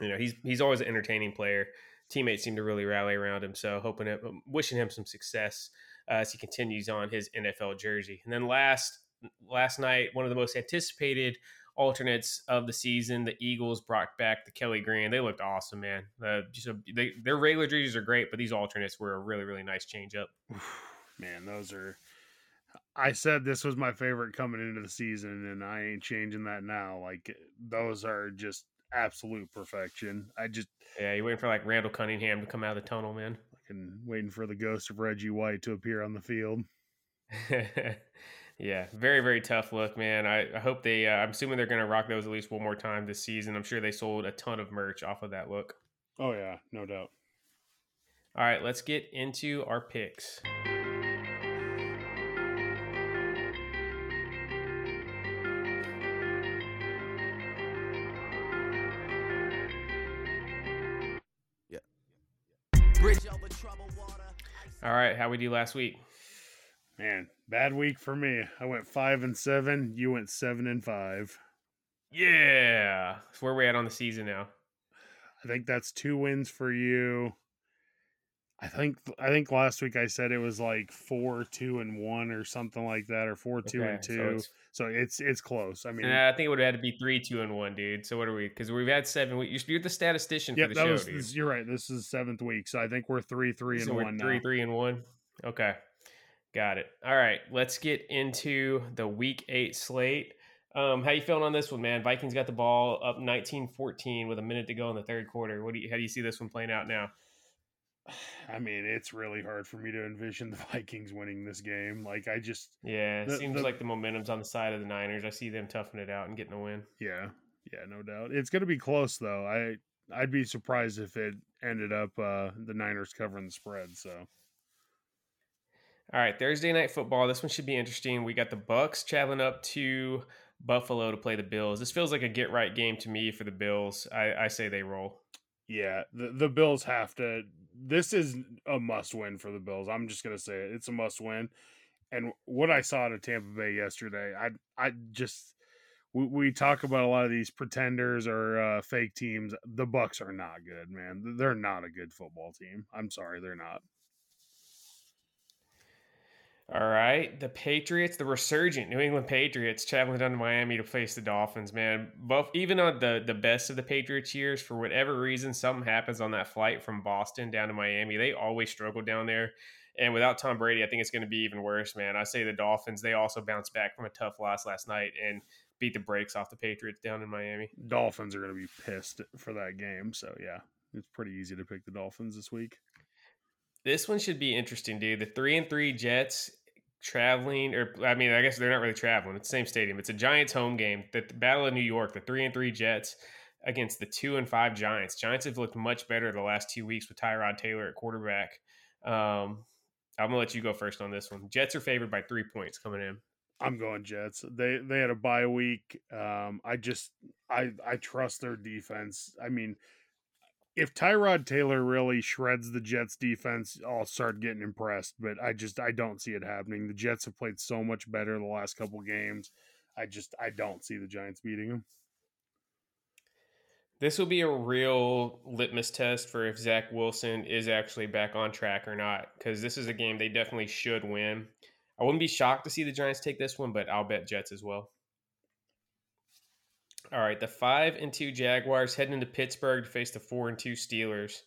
you know, he's he's always an entertaining player. Teammates seem to really rally around him, so hoping it, wishing him some success uh, as he continues on his NFL jersey. And then last last night, one of the most anticipated alternates of the season, the Eagles brought back the Kelly Green. They looked awesome, man. Uh, just a, they, their regular jerseys are great, but these alternates were a really really nice change up. Man, those are I said this was my favorite coming into the season, and I ain't changing that now. Like those are just absolute perfection. I just yeah, you waiting for like Randall Cunningham to come out of the tunnel, man. And waiting for the ghost of Reggie White to appear on the field. [LAUGHS] yeah, very very tough look, man. I, I hope they. Uh, I'm assuming they're going to rock those at least one more time this season. I'm sure they sold a ton of merch off of that look. Oh yeah, no doubt. All right, let's get into our picks. All right, how we do last week? Man, bad week for me. I went five and seven. You went seven and five. Yeah, so where we at on the season now? I think that's two wins for you. I think I think last week I said it was like four, two, and one or something like that, or four, two, okay, and two. So it's, so it's, it's close. I mean, I think it would have had to be three, two, and one, dude. So what are we? Because we've had seven. You're the statistician yep, for the show. Was, dude. You're right. This is seventh week, so I think we're three, three, so and one. Three, now. three, and one. Okay. Got it. All right, let's get into the week eight slate. Um, how you feeling on this one, man? Vikings got the ball up 19-14 with a minute to go in the third quarter. What do you how do you see this one playing out now? I mean, it's really hard for me to envision the [LAUGHS] Vikings winning this game. Like, I just yeah, it the, seems the, like the momentum's on the side of the Niners. I see them toughing it out and getting a win. Yeah, yeah, no doubt. It's going to be close though. I I'd be surprised if it ended up uh, the Niners covering the spread. So. All right, Thursday night football. This one should be interesting. We got the Bucs traveling up to Buffalo to play the Bills. This feels like a get right game to me for the Bills. I, I say they roll. Yeah, the the Bills have to. This is a must win for the Bills. I'm just gonna say it. It's a must win. And what I saw to Tampa Bay yesterday, I I just we, we talk about a lot of these pretenders or uh, fake teams. The Bucs are not good, man. They're not a good football team. I'm sorry, they're not. All right, the Patriots, the resurgent New England Patriots, traveling down to Miami to face the Dolphins. Man, both even on the the best of the Patriots years, for whatever reason, something happens on that flight from Boston down to Miami. They always struggle down there, and without Tom Brady, I think it's going to be even worse. Man, I say the Dolphins. They also bounced back from a tough loss last night and beat the brakes off the Patriots down in Miami. Dolphins are going to be pissed for that game. So yeah, it's pretty easy to pick the Dolphins this week. This one should be interesting, dude. The three and three Jets traveling, or I mean, I guess they're not really traveling. It's the same stadium. It's a Giants home game. The, Battle of New York, the three and three Jets against the two and five Giants. Giants have looked much better the last two weeks with Tyrod Taylor at quarterback. Um, I'm gonna let you go first on this one. Jets are favored by three points coming in. I'm going Jets. They they had a bye week. Um, I just I I trust their defense. I mean, if Tyrod Taylor really shreds the Jets defense, I'll start getting impressed. But I just I don't see it happening. The Jets have played so much better the last couple games. I just I don't see the Giants beating them. This will be a real litmus test for if Zach Wilson is actually back on track or not, because this is a game they definitely should win. I wouldn't be shocked to see the Giants take this one, but I'll bet Jets as well. All right, the five and two Jaguars heading into Pittsburgh to face the four and two Steelers.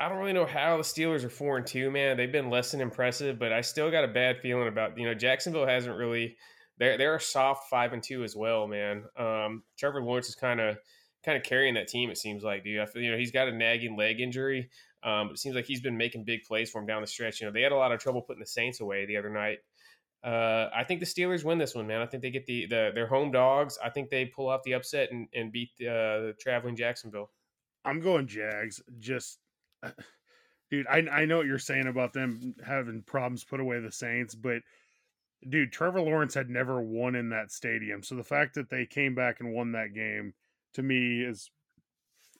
I don't really know how the Steelers are four and two, man. They've been less than impressive, but I still got a bad feeling about you know Jacksonville hasn't really. They're they're a soft five and two as well, man. Um, Trevor Lawrence is kind of kind of carrying that team. It seems like, dude. I feel, you know, he's got a nagging leg injury. Um, it seems like he's been making big plays for him down the stretch. You know, they had a lot of trouble putting the Saints away the other night. Uh, I think the Steelers win this one, man. I think they get the, the their home dogs. I think they pull off the upset and, and beat the, uh, the traveling Jacksonville. I'm going Jags. Just, [SIGHS] dude, I I know what you're saying about them having problems put away the Saints, but dude, Trevor Lawrence had never won in that stadium, so the fact that they came back and won that game to me is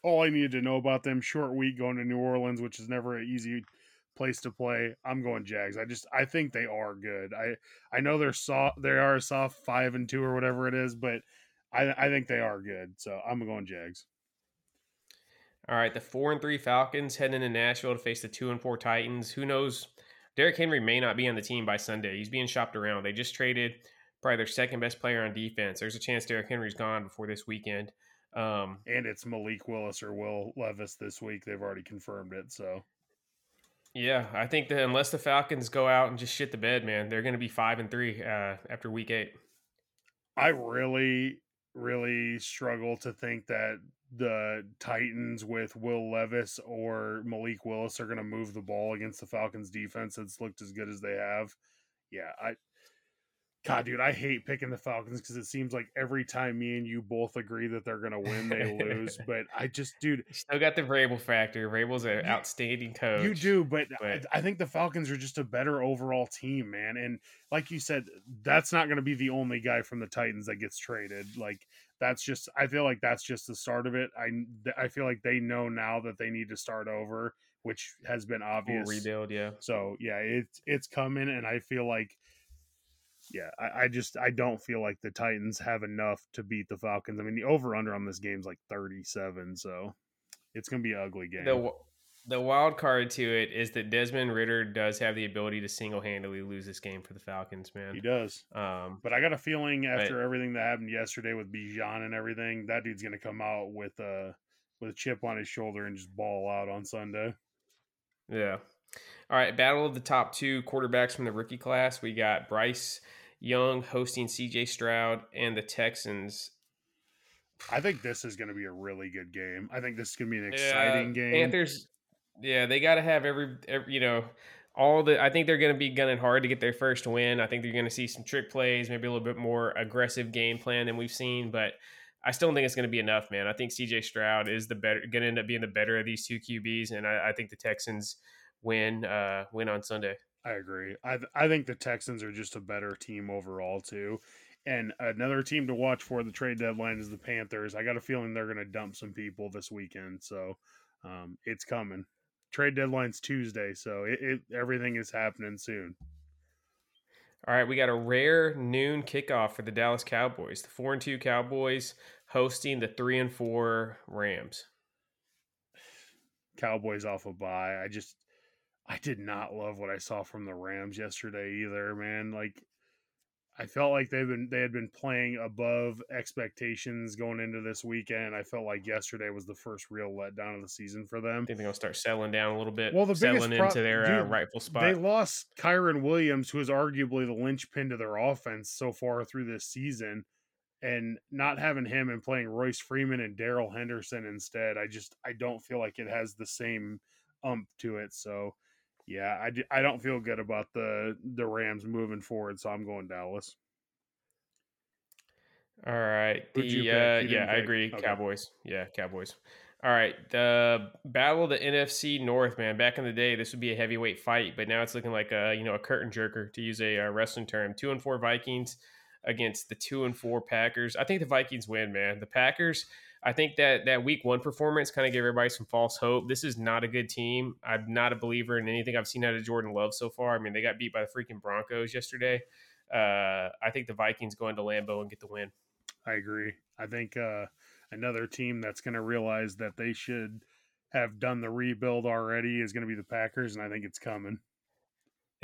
all I needed to know about them. Short week going to New Orleans, which is never an easy place to play. I'm going Jags. I just I think they are good. I I know they're soft. They are a soft five and two or whatever it is, but I I think they are good. So I'm going Jags. All right, the four and three Falcons heading into Nashville to face the two and four Titans. Who knows? Derrick Henry may not be on the team by Sunday. He's being shopped around. They just traded probably their second best player on defense. There's a chance Derrick Henry's gone before this weekend. Um, and it's Malik Willis or Will Levis this week. They've already confirmed it. So yeah, I think that unless the Falcons go out and just shit the bed, man, they're going to be five and three uh, after week eight. I really, really struggle to think that the Titans with Will Levis or Malik Willis are going to move the ball against the Falcons defense that's looked as good as they have. Yeah, I God, dude, I hate picking the Falcons because it seems like every time me and you both agree that they're going to win, they lose. [LAUGHS] But I just, dude, still got the Vrabel factor. Vrabel's an outstanding coach. You do, but, but... I, I, think the Falcons are just a better overall team, man. And like you said, that's not going to be the only guy from the Titans that gets traded. Like that's just, I feel like that's just the start of it. I, I feel like they know now that they need to start over, which has been obvious. Full rebuild, yeah. So yeah, it's it's coming, and I feel like yeah, I, I, just I don't feel like the Titans have enough to beat the Falcons. I mean, the over under on this game is like thirty seven, so it's gonna be an ugly game. The the wild card to it is that Desmond Ridder does have the ability to single handedly lose this game for the Falcons, man. He does. Um, but I got a feeling after but, everything that happened yesterday with Bijan and everything, that dude's gonna come out with a with a chip on his shoulder and just ball out on Sunday. Yeah. All right, battle of the top two quarterbacks from the rookie class. We got Bryce Young hosting CJ Stroud and the Texans. I think this is going to be a really good game. I think this is going to be an exciting yeah, game. Panthers, yeah, they got to have every, every, you know, all the. I think they're going to be gunning hard to get their first win. I think they're going to see some trick plays, maybe a little bit more aggressive game plan than we've seen, but I still don't think it's going to be enough, man. I think CJ Stroud is the better, going to end up being the better of these two QBs, and I, I think the Texans win, uh, win on Sunday. I agree. I I think the Texans are just a better team overall too. And another team to watch for the trade deadline is the Panthers. I got a feeling they're going to dump some people this weekend, so um, it's coming. Trade deadline's Tuesday, so it, it everything is happening soon. All right, we got a rare noon kickoff for the Dallas Cowboys. The four and two Cowboys hosting the three and four Rams. Cowboys off a bye. I just I did not love what I saw from the Rams yesterday either, man. Like I felt like they've been they had been playing above expectations going into this weekend. I felt like yesterday was the first real letdown of the season for them. I think they're gonna start settling down a little bit. Well, the settling pro- into their uh, dude, uh, rightful spot. They lost Kyren Williams, who is arguably the linchpin to their offense so far through this season, and not having him and playing Royce Freeman and Darrell Henderson instead. I just I don't feel like it has the same ump to it. So yeah, I, I don't feel good about the the Rams moving forward, so I'm going Dallas. All right. The uh, yeah, I agree. Okay. Cowboys. Yeah, Cowboys. All right. The battle of the NFC North, man. Back in the day, this would be a heavyweight fight, but now it's looking like a you know a curtain jerker to use a, a wrestling term. Two and four Vikings against the two and four Packers. I think the Vikings win, man. The Packers I think that that week one performance kind of gave everybody some false hope. This is not a good team. I'm not a believer in anything I've seen out of Jordan Love so far. I mean, they got beat by the freaking Broncos yesterday. Uh, I think the Vikings go into Lambeau and get the win. I agree. I think uh, another team that's going to realize that they should have done the rebuild already is going to be the Packers, and I think it's coming.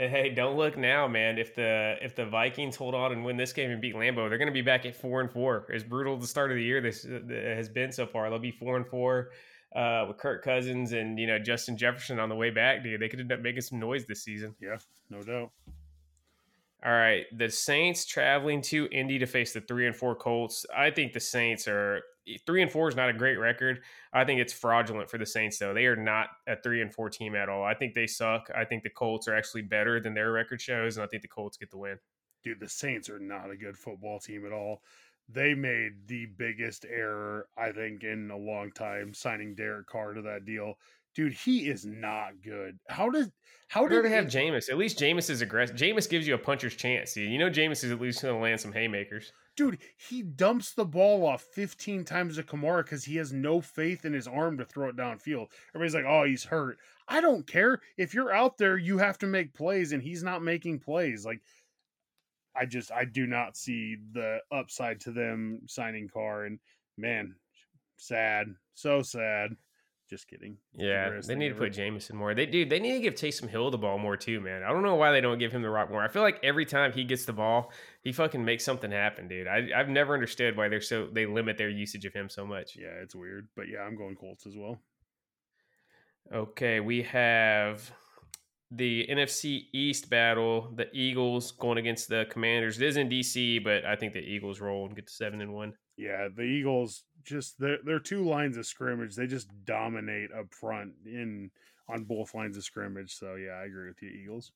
Hey, don't look now, man. If the if the Vikings hold on and win this game and beat Lambeau, they're going to be back at four and four. As brutal the start of the year this uh, has been so far, they'll be four and four uh, with Kirk Cousins and you know Justin Jefferson on the way back. Dude, they could end up making some noise this season. Yeah, no doubt. All right, the Saints traveling to Indy to face the three and four Colts. I think the Saints are three and four is not a great record. I think it's fraudulent for the Saints though. They are not a three and four team at all. I think they suck. I think the Colts are actually better than their record shows, and I think the Colts get the win. Dude, the Saints are not a good football team at all. They made the biggest error I think in a long time signing Derek Carr to that deal dude, he is not good. How does how did they have Jameis? At least Jameis is aggressive. Jameis gives you a puncher's chance. Dude. You know Jameis is at least going to land some haymakers. Dude, he dumps the ball off 15 times to Kamara because he has no faith in his arm to throw it downfield. Everybody's like, oh, he's hurt. I don't care. If you're out there, you have to make plays, and he's not making plays. Like, I just, I do not see the upside to them signing Carr. And man, sad. So sad. Just kidding. Yeah, they need to put Jameson more. They do. They need to give Taysom Hill the ball more too, man. I don't know why they don't give him the rock more. I feel like every time he gets the ball, he fucking makes something happen, dude. I, I've never understood why they're so they limit their usage of him so much. Yeah, it's weird, but yeah, I'm going Colts as well. Okay, we have the NFC East battle. The Eagles going against the Commanders. It is in DC, but I think the Eagles roll and get to seven and one. Yeah, the Eagles just their their two lines of scrimmage, they just dominate up front in on both lines of scrimmage. So yeah, I agree with you, Eagles.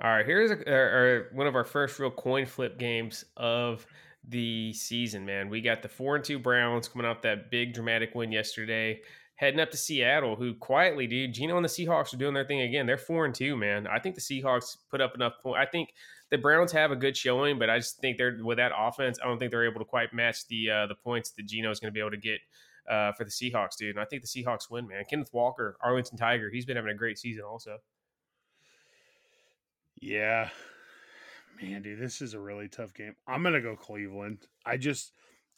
All right, here's a, our, one of our first real coin flip games of the season, man. We got the four and two Browns coming off that big dramatic win yesterday, heading up to Seattle, who quietly, dude, Geno and the Seahawks are doing their thing again. They're four and two, man. I think the Seahawks put up enough point. I think the Browns have a good showing, but I just think they're with that offense. I don't think they're able to quite match the uh, the points that Geno is going to be able to get uh, for the Seahawks, dude. And I think the Seahawks win, man. Kenneth Walker, Arlington Tiger, he's been having a great season, also. Yeah, man, dude, this is a really tough game. I'm gonna go Cleveland. I just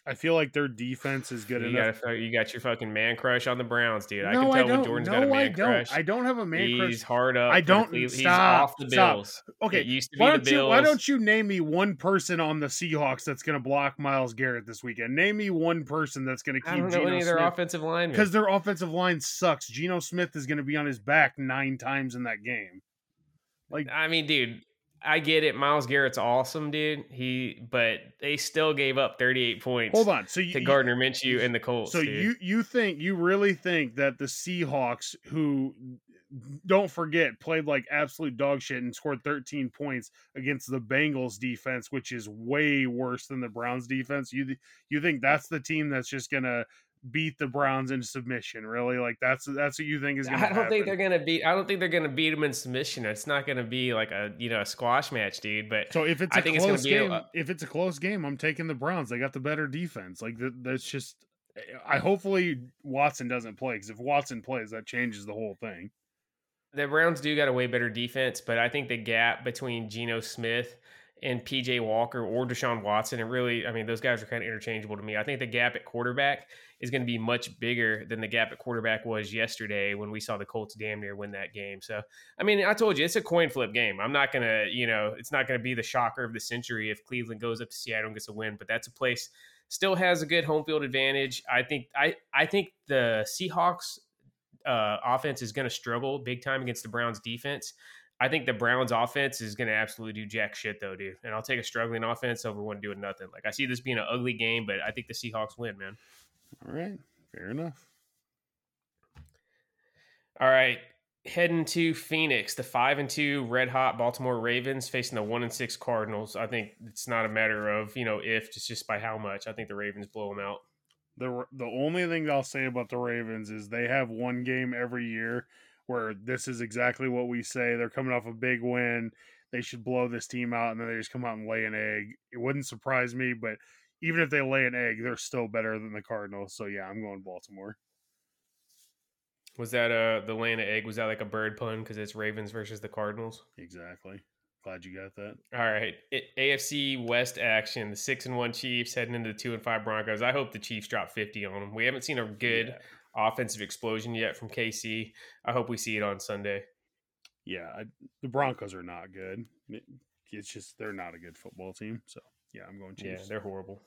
I feel like their defense is good you enough. Got, you got your fucking man crush on the Browns, dude. No, I can tell I don't. when Jordan's no, got a man I don't. crush. I don't have a man he's crush. He's hard up. I don't. He's stop. off the stop. Bills. Okay. It used to why be don't the you? Why don't you name me one person on the Seahawks that's going to block Myles Garrett this weekend? Name me one person that's going to keep. I don't know Geno any of their offensive line because their offensive line sucks. Geno Smith is going to be on his back nine times in that game. Like, I mean, dude, I get it. Myles Garrett's awesome, dude. He, but they still gave up 38 points. hold on. So you, to Gardner Minshew and the Colts. So dude. you you think you really think that the Seahawks, who don't forget played like absolute dog shit and scored 13 points against the Bengals defense, which is way worse than the Browns defense. You you think that's the team that's just gonna beat the Browns in submission? Really? Like that's that's what you think is? Gonna I don't happen. think they're gonna beat. I don't think they're gonna beat them in submission. It's not gonna be like a you know a squash match, dude. But So if it's I a think it's gonna close be a- game, if it's a close game, I'm taking the Browns. They got the better defense. Like that, that's just. I hopefully Watson doesn't play because if Watson plays, that changes the whole thing. the Browns do got a way better defense, but I think the gap between Geno Smith and PJ Walker or Deshaun Watson, and really, I mean, those guys are kind of interchangeable to me. I think the gap at quarterback is going to be much bigger than the gap at quarterback was yesterday when we saw the Colts damn near win that game. So, I mean, I told you it's a coin flip game. I'm not going to, you know, it's not going to be the shocker of the century if Cleveland goes up to Seattle and gets a win, but that's a place still has a good home field advantage. I think I I think the Seahawks uh, offense is going to struggle big time against the Browns defense. I think the Browns offense is going to absolutely do jack shit though, dude. And I'll take a struggling offense over one doing nothing. Like I see this being an ugly game, but I think the Seahawks win, man. All right, fair enough. All right, heading to Phoenix, the five and two red hot Baltimore Ravens facing the one and six Cardinals. I think it's not a matter of you know if, it's just by how much. I think the Ravens blow them out. The the only thing I'll say about the Ravens is they have one game every year where this is exactly what we say. They're coming off a big win. They should blow this team out, and then they just come out and lay an egg. It wouldn't surprise me, but even if they lay an egg, they're still better than the Cardinals. So yeah, I'm going Baltimore. Was that uh the laying of egg? Was that like a bird pun because it's Ravens versus the Cardinals? Exactly. Glad you got that. All right, it, AFC West action. The six and one Chiefs heading into the two and five Broncos. I hope the Chiefs drop fifty on them. We haven't seen a good Yeah. Offensive explosion yet from KC. I hope we see it on Sunday. Yeah, I, the Broncos are not good. It- it's just they're not a good football team. So yeah, I'm going Chiefs. Yeah, they're horrible.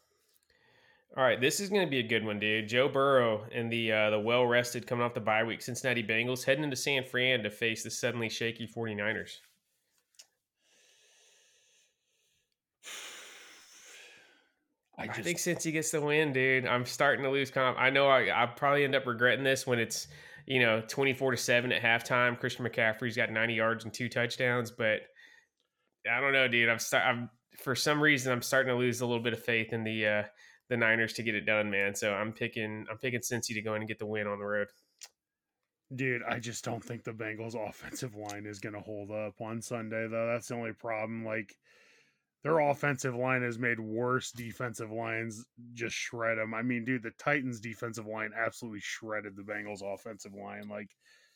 All right, this is going to be a good one, dude. Joe Burrow and the uh, the well rested coming off the bye week Cincinnati Bengals heading into San Fran to face the suddenly shaky 49ers. I I, think Cincy gets the win, dude, I'm starting to lose comp. I know I I probably end up regretting this when it's you know 24 to seven at halftime. Christian McCaffrey's got 90 yards and two touchdowns, but I don't know, dude. I'm start. I'm for some reason I'm starting to lose a little bit of faith in the uh, the Niners to get it done, man. So I'm picking I'm picking Cincy to go in and get the win on the road. Dude, I just don't think the Bengals offensive line is going to hold up on Sunday though. That's the only problem. Like their offensive line has made worse defensive lines just shred them. I mean, dude, the Titans defensive line absolutely shredded the Bengals offensive line. Like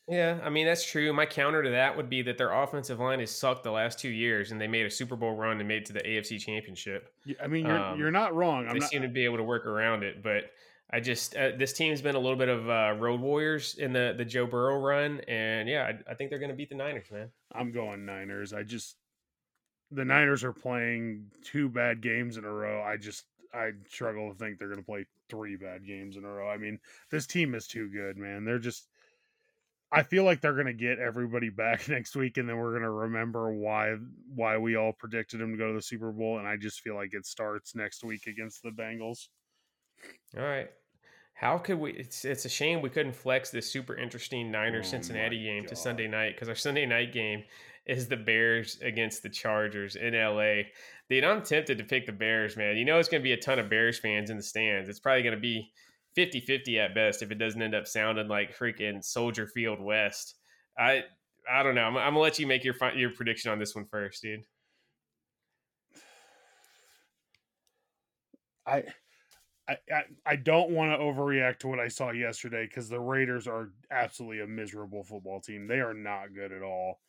Yeah, I mean that's true. My counter to that would be that their offensive line has sucked the last two years, and they made a Super Bowl run and made it to the AFC Championship. I mean, you're Um, you're not wrong. I'm they not seem to be able to work around it, but I just uh, this team's been a little bit of uh, road warriors in the the Joe Burrow run, and yeah, I, I think they're going to beat the Niners, man. I'm going Niners. I just the Niners are playing two bad games in a row. I just I struggle to think they're going to play three bad games in a row. I mean, this team is too good, man. They're just I feel like they're going to get everybody [LAUGHS] back next week and then we're going to remember why why we all predicted them to go to the Super Bowl and I just feel like it starts next week against the Bengals. All right. How could we? It's, it's a shame we couldn't flex this super interesting Niners Oh Cincinnati game to Sunday night because our Sunday night game is the Bears against the Chargers in LA. Dude, I'm tempted to pick the Bears, man. You know, it's going to be a ton of Bears fans in the stands. It's probably going to be 50 50 at best if it doesn't end up sounding like freaking Soldier Field West. I. I don't know. I'm, I'm gonna let you make your your prediction on this one first, dude. I I, I, I don't want to overreact to what I saw yesterday because the Raiders are absolutely a miserable football team. They are not good at all.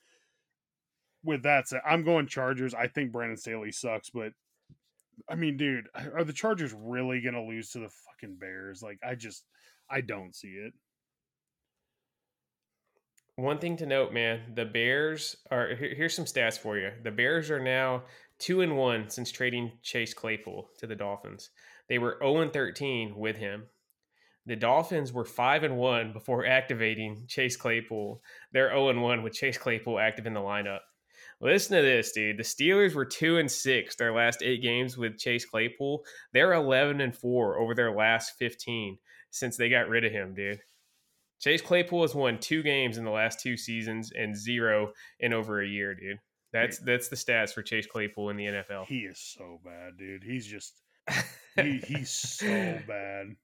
With that said, I'm going Chargers. I think Brandon Staley sucks, but I mean, dude, are the Chargers really going to lose to the fucking Bears? Like, I just, I don't see it. One thing to note, man, the Bears are. Here, here's some stats for you. The Bears are now two and one since trading Chase Claypool to the Dolphins. They were zero oh and thirteen with him. The Dolphins were five and one before [LAUGHS] activating Chase Claypool. They're zero oh and one with Chase Claypool active in the lineup. Listen to this, dude. The Steelers were two and six their last eight games with Chase Claypool. They're eleven and four over their last fifteen since they got rid of him, dude. Chase Claypool has won two games in the last two seasons and zero in over a year, dude. That's that's the stats for Chase Claypool in the NFL. He is so bad, dude. He's just [LAUGHS] he, he's so bad.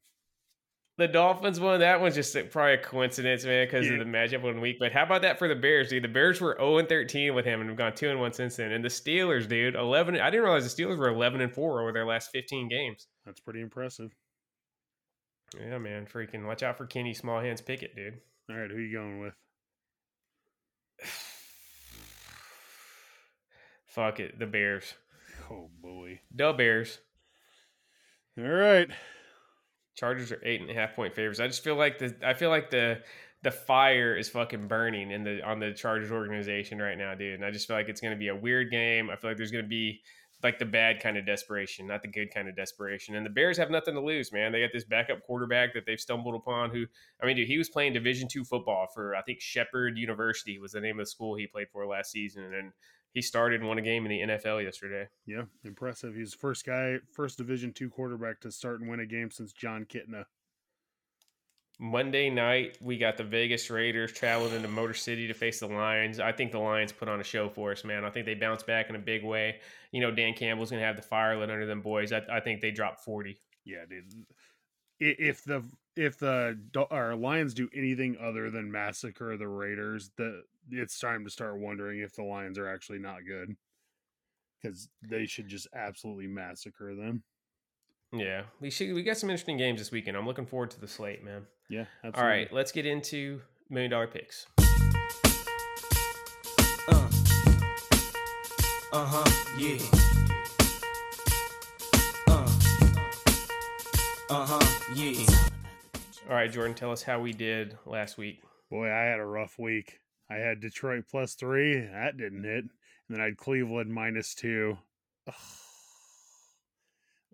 The Dolphins won. That one's just probably a coincidence, man, because yeah. of the matchup one week. But how about that for the Bears, dude? The Bears were 0 and 13 with him and have gone 2 and 1 since then. And the Steelers, dude, 11. I didn't realize the Steelers were 11 and 4 over their last 15 games. That's pretty impressive. Yeah, man. Freaking watch out for Kenny Small Hands Pickett, dude. All right, who you going with? [SIGHS] Fuck it. The Bears. Oh, boy. The Bears. All right. Chargers are eight and a half point favorites. I just feel like the I feel like the the fire is fucking burning in the on the Chargers organization right now, dude. And I just feel like it's going to be a weird game. I feel like there's going to be like the bad kind of desperation, not the good kind of desperation. And the Bears have nothing to lose, man. They got this backup quarterback that they've stumbled upon. Who I mean, dude, he was playing Division two football for I think Shepherd University was the name of the school he played for last season, and he started and won a game in the NFL yesterday. Yeah, impressive. He's the first guy, first Division two quarterback to start and win a game since Jon Kitna. Monday night, we got the Vegas Raiders traveling into Motor City to face the Lions. I think the Lions put on a show for us, man. I think they bounced back in a big way. You know, Dan Campbell's going to have the fire lit under them boys. I, I think they dropped 40. Yeah, dude. If the if the our Lions do anything other than massacre the Raiders, the it's time to start wondering if the Lions are actually not good because they should just absolutely massacre them. Yeah, we should. We got some interesting games this weekend. I'm looking forward to the slate, man. Yeah. Absolutely. All right, let's get into million dollar picks. Uh. Uh huh. Yeah. Uh. Uh huh. Yeah. All right, Jordan, tell us how we did last week. Boy, I had a rough week. I had Detroit plus three. That didn't hit. And then I had Cleveland minus two. Ugh.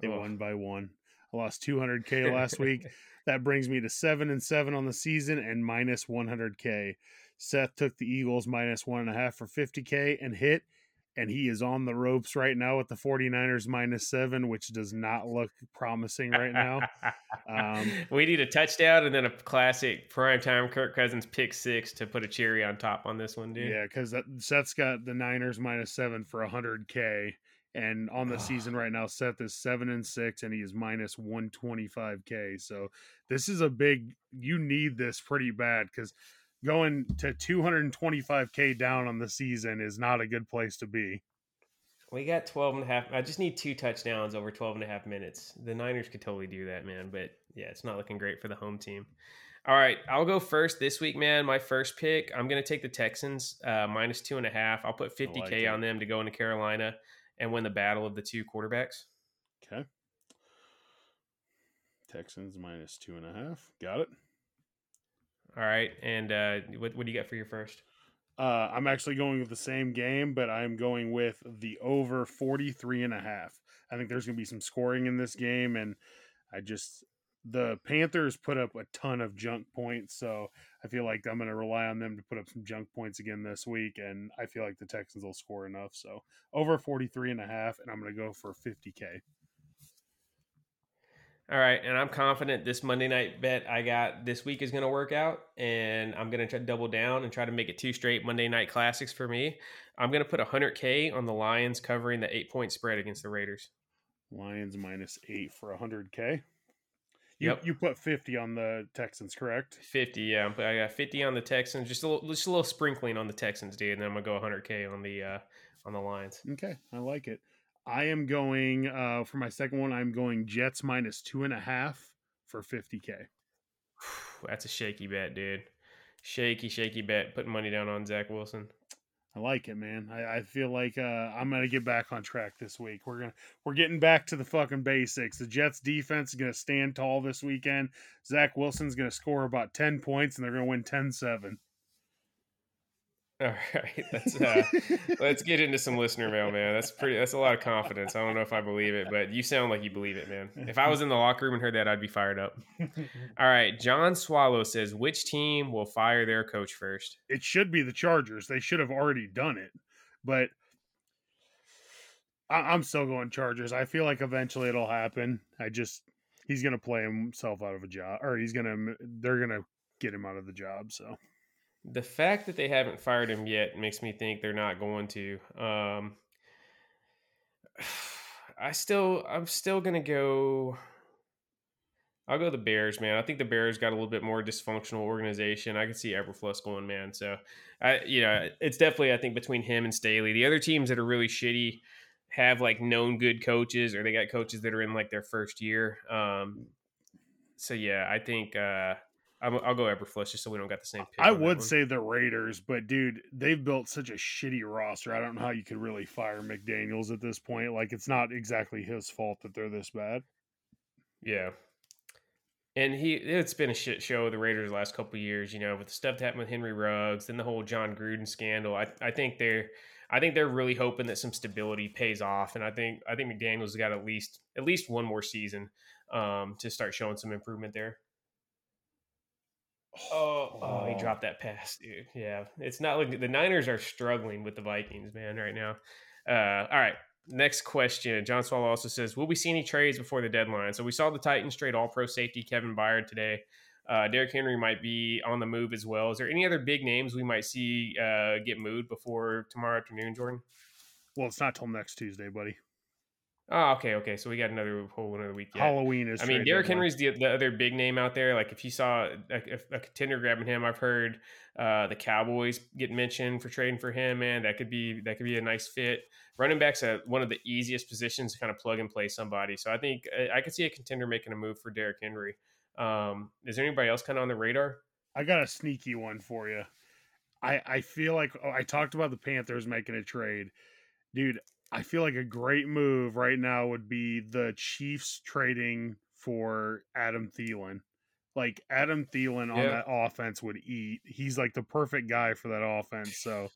They Ugh. won by one. I lost 200K [LAUGHS] last week. That brings me to seven and seven on the season and minus 100K. Seth took the Eagles minus one and a half for 50K and hit and he is on the ropes right now with the 49ers minus seven, which does not look promising right now. um, [LAUGHS] we need a touchdown and then a classic prime time Kirk Cousins pick six to put a cherry on top on this one, dude. Yeah, because Seth's got the Niners minus seven for 100K. And on the season [SIGHS] right now, Seth is seven and six, and he is minus 125K. So this is a big, you need this pretty bad because going to 225k down on the season is not a good place to be. We got 12 and a half. I just need two touchdowns over 12 and a half minutes. The Niners could totally do that, man. But yeah, it's not looking great for the home team. All right, I'll go first this week, man. My first pick, I'm going to take the Texans uh, minus two and a half. I'll put 50K like on them to go into Carolina and win the battle of the two quarterbacks. Okay. Texans minus two and a half. Got it. All right, and uh, what what do you got for your first? Uh, I'm actually going with the same game, but I'm going with the over 43 and a half. I think there's going to be some scoring in this game, and I just the Panthers put up a ton of junk points, so I feel like I'm going to rely on them to put up some junk points again this week, and I feel like the Texans will score enough. So over 43 and a half, and I'm going to go for 50k. All right, and I'm confident this Monday night bet I got this week is going to work out, and I'm going to try to double down and try to make it two straight Monday night classics for me. I'm going to put 100K on the Lions covering the eight point spread against the Raiders. Lions minus eight for 100K. You, yep. you put 50 on the Texans, correct? 50, yeah. but I got 50 on the Texans, just a little, just a little sprinkling on the Texans, dude, and then I'm gonna go 100k on the uh, on the Lions. Okay, I like it. I am going uh, for my second one. I'm going Jets minus two and a half for 50k. That's a shaky bet, dude. Shaky, shaky bet. Putting money down on Zach Wilson. I like it, man. I, I feel like uh, I'm gonna get back on track this week. We're gonna we're getting back to the fucking basics. The Jets defense is gonna stand tall this weekend. Zach Wilson's gonna score about ten points, and they're gonna win 10-7. [LAUGHS] All right, let's uh, let's get into some listener mail, man. That's pretty. That's a lot of confidence. I don't know if I believe it, but you sound like you believe it, man. If I was in the locker room and heard that, I'd be fired up. [LAUGHS] All right, John Swallow says, which team will fire their coach first? It should be the Chargers. They should have already done it, but I- I'm still going Chargers. I feel like eventually it'll happen. I just he's gonna play himself out of a job, or he's gonna they're gonna get him out of the job. So the fact that they haven't fired him yet makes me think they're not going to. Um, [SIGHS] I still, I'm still gonna go. I'll go the Bears, man. I think the Bears got a little bit more dysfunctional organization. I can see Eberflus going, man. So, I, you know, it's definitely I think between him and Staley. The other teams that are really shitty have like known good coaches, or they got coaches that are in like their first year. Um, so yeah, I think uh, i will go Eberflus just so we don't got the same. I would say the Raiders, but dude, they've built such a shitty roster. I don't know how you could really fire McDaniels at this point. Like, it's not exactly his fault that they're this bad. Yeah, and he it's been a shit show with the Raiders the last couple years. You know, with the stuff that happened with Henry Ruggs, then the whole Jon Gruden scandal. I I think they're I think they're really hoping that some stability pays off, and I think I think McDaniels got at least at least one more season um, to start showing some improvement there. Oh, [SIGHS] oh, he dropped that pass, dude. Yeah, it's not like the Niners are struggling with the Vikings, man, right now. Uh, all right, next question. John Swallow also says, "Will we see any trades before the deadline?" So we saw the Titans trade All-Pro safety Kevin Byard today. Uh, Derrick Henry might be on the move as well. Is there any other big names we might see uh, get moved before tomorrow afternoon, Jordan? Well, it's not till next Tuesday, buddy. Oh, okay, okay. So we got another whole another week. Yet. Halloween is. I mean, Derrick Henry's the, the other big name out there. Like if you saw a, a, contender grabbing him, I've heard uh, the Cowboys get mentioned for trading for him. Man, that could be that could be a nice fit. Running backs are one of the easiest positions to kind of plug and play somebody. So I think I, I could see a contender making a move for Derrick Henry. Um, is there anybody else kind of on the radar? I got a sneaky one for you. I I feel like oh, I talked about the Panthers making a trade, dude. I feel like a great move right now would be the Chiefs trading for Adam Thielen. Like Adam Thielen on yeah. that offense would eat. He's like the perfect guy for that offense. So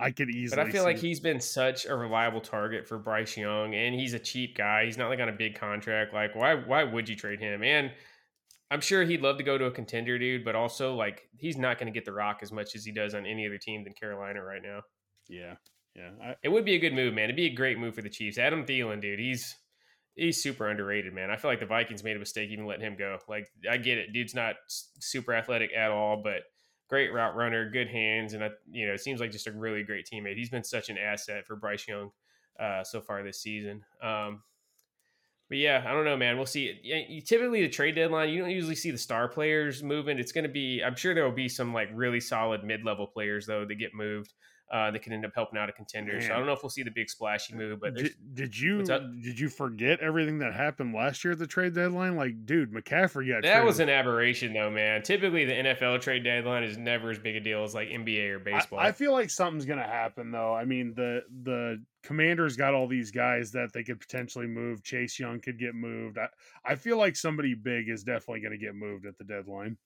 I could easily. But I feel like he's been such a reliable target for Bryce Young, and he's a cheap guy. He's not like on a big contract. Like why? Why would you trade him? And I'm sure he'd love to go to a contender, dude. But also, like he's not going to get the rock as much as he does on any other team than Carolina right now. Yeah, yeah, I, it would be a good move, man. It'd be a great move for the Chiefs. Adam Thielen, dude, he's he's super underrated, man. I feel like the Vikings made a mistake even letting him go. Like, I get it, dude's not super athletic at all, but great route runner, good hands, and I, you know, it seems like just a really great teammate. He's been such an asset for Bryce Young uh, so far this season. Um, but yeah, I don't know, man. We'll see. You, typically, the trade deadline, you don't usually see the star players moving. It's going to be, I'm sure there will be some like really solid mid level players though that get moved uh, that can end up helping out a contender. Man. So I don't know if we'll see the big splashy move. But did, did you did you forget everything that happened last year at the trade deadline? Like, dude, McCaffrey got that traded. was an aberration, though, man. Typically, the NFL trade deadline is never as big a deal as like NBA or baseball. I, I feel like something's gonna happen, though. I mean, the the Commanders got all these guys that they could potentially move. Chase Young could get moved. I, I feel like somebody big is definitely going to get moved at the deadline.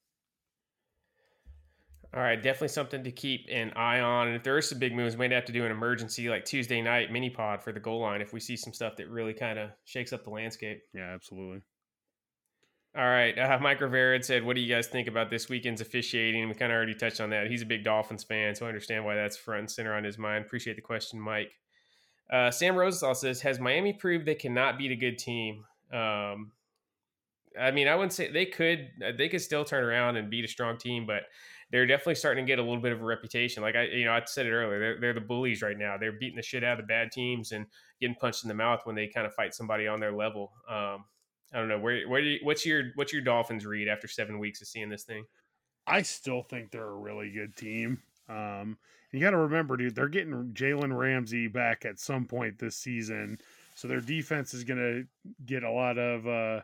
All right, definitely something to keep an eye on. And if there is some big moves, we might have to do an emergency like Tuesday night mini pod for the goal line if we see some stuff that really kind of shakes up the landscape. Yeah, absolutely. All right, uh, Mike Rivera said, "What do you guys think about this weekend's officiating?" We kind of already touched on that. He's a big Dolphins fan, so I understand why that's front and center on his mind. Appreciate the question, Mike. Uh, Sam Rosenthal says, "Has Miami proved they cannot beat a good team?" Um, I mean, I wouldn't say they could. They could still turn around and beat a strong team, but they're definitely starting to get a little bit of a reputation. Like I, you know, I said it earlier, they're, they're the bullies right now. They're beating the shit out of bad teams and getting punched in the mouth when they kind of fight somebody on their level. Um, I don't know where, where do you, what's your, what's your Dolphins read after seven weeks of seeing this thing? I still think they're a really good team. Um, you got to remember, dude, they're getting Jalen Ramsey back at some point this season, so their defense is going to get a lot of uh,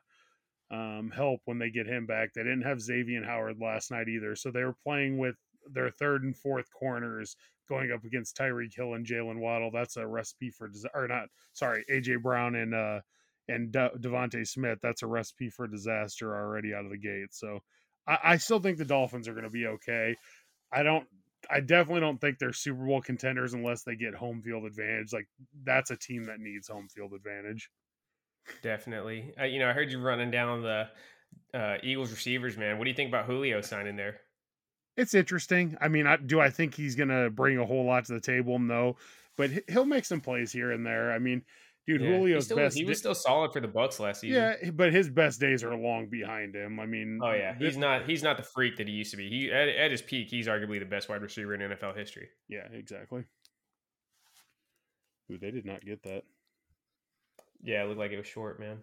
um, help when they get him back. They didn't have Xavier Howard last night either, so they were playing with their third and fourth corners going up against Tyreek Hill and Jaylen Waddle. That's a recipe for disaster, or not. Sorry, AJ Brown and uh and De- DeVonta Smith. That's a recipe for disaster already out of the gate. So I, I still think the Dolphins are going to be okay. I don't. I definitely don't think they're Super Bowl contenders unless they get home field advantage. Like that's a team that needs home field advantage. Definitely. Uh, you know, I heard you running down the uh, Eagles receivers, man. What do you think about Julio signing there? It's interesting. I mean, I, do I think he's going to bring a whole lot to the table? No, but he'll make some plays here and there. I mean, dude, yeah, Julio's still, best. He was still solid for the Bucs last season. Yeah, but his best days are long behind him. I mean, oh yeah, he's not he's not the freak that he used to be. He at, at his peak, he's arguably the best wide receiver in NFL history. Yeah, exactly. Ooh, they did not get that. Yeah, it looked like it was short, man.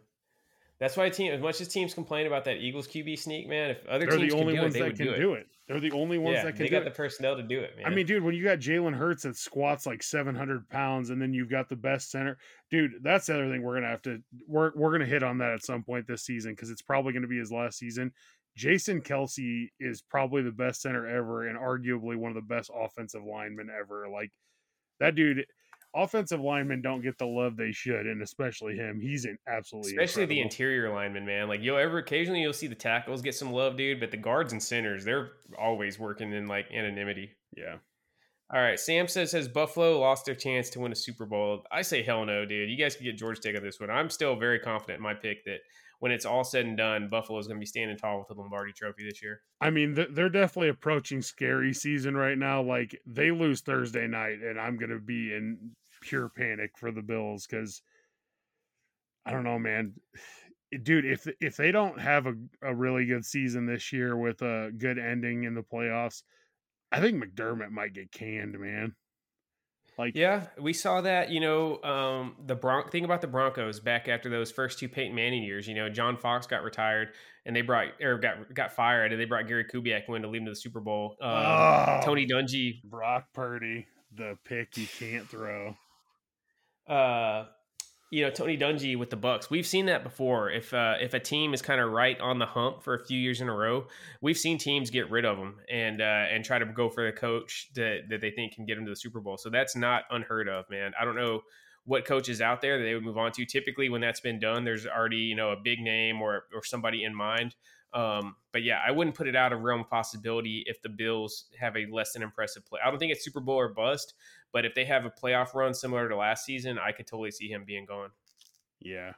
That's why team as much as teams complain about that Eagles QB sneak, man. If other They're teams the only can ones do it, that can do it. They're the only ones yeah, that can. They got the personnel to do it, man. I mean, dude, when you got Jalen Hurts that squats like seven hundred pounds, and then you've got the best center, dude. That's the other thing we're gonna have to we're we're gonna hit on that at some point this season because it's probably gonna be his last season. Jason Kelce is probably the best center ever, and arguably one of the best offensive linemen ever. Like that dude offensive linemen don't get the love they should, and especially him. He's an absolutely especially incredible. the interior linemen, man. Like you'll ever occasionally you'll see the tackles get some love, dude, but the guards and centers they're always working in like anonymity. Yeah. All right, Sam says has Buffalo lost their chance to win a Super Bowl? I say hell no, dude. You guys can get George take on this one. I'm still very confident in my pick that when it's all said and done, Buffalo is going to be standing tall with the Lombardi Trophy this year. I mean, they're definitely approaching scary season right now. Like they lose Thursday night, and I'm going to be in pure panic for the Bills because I don't know, man. [SIGHS] Dude, if if they don't have a, a really good season this year with a good ending in the playoffs, I think McDermott might get canned, man. Like, yeah, we saw that. You know, um, the Bron- thing about the Broncos back after those first two Peyton Manning years. You know, John Fox got retired, and they brought or got got fired, and they brought Gary Kubiak in to lead him to the Super Bowl. Um, oh, Tony Dungy, Brock Purdy, the pick you can't throw uh, you know Tony Dungy with the Bucs. We've seen that before. If uh, if a team is kind of right on the hump for a few years in a row, we've seen teams get rid of them and uh, and try to go for the coach that that they think can get them to the Super Bowl. So that's not unheard of, man. I don't know what coaches out there that they would move on to. Typically, when that's been done, there's already you know a big name or or somebody in mind. Um, but yeah, I wouldn't put it out of realm possibility if the Bills have a less than impressive play. I don't think it's Super Bowl or bust, but if they have a playoff run similar to last season, I could totally see him being gone. Yeah,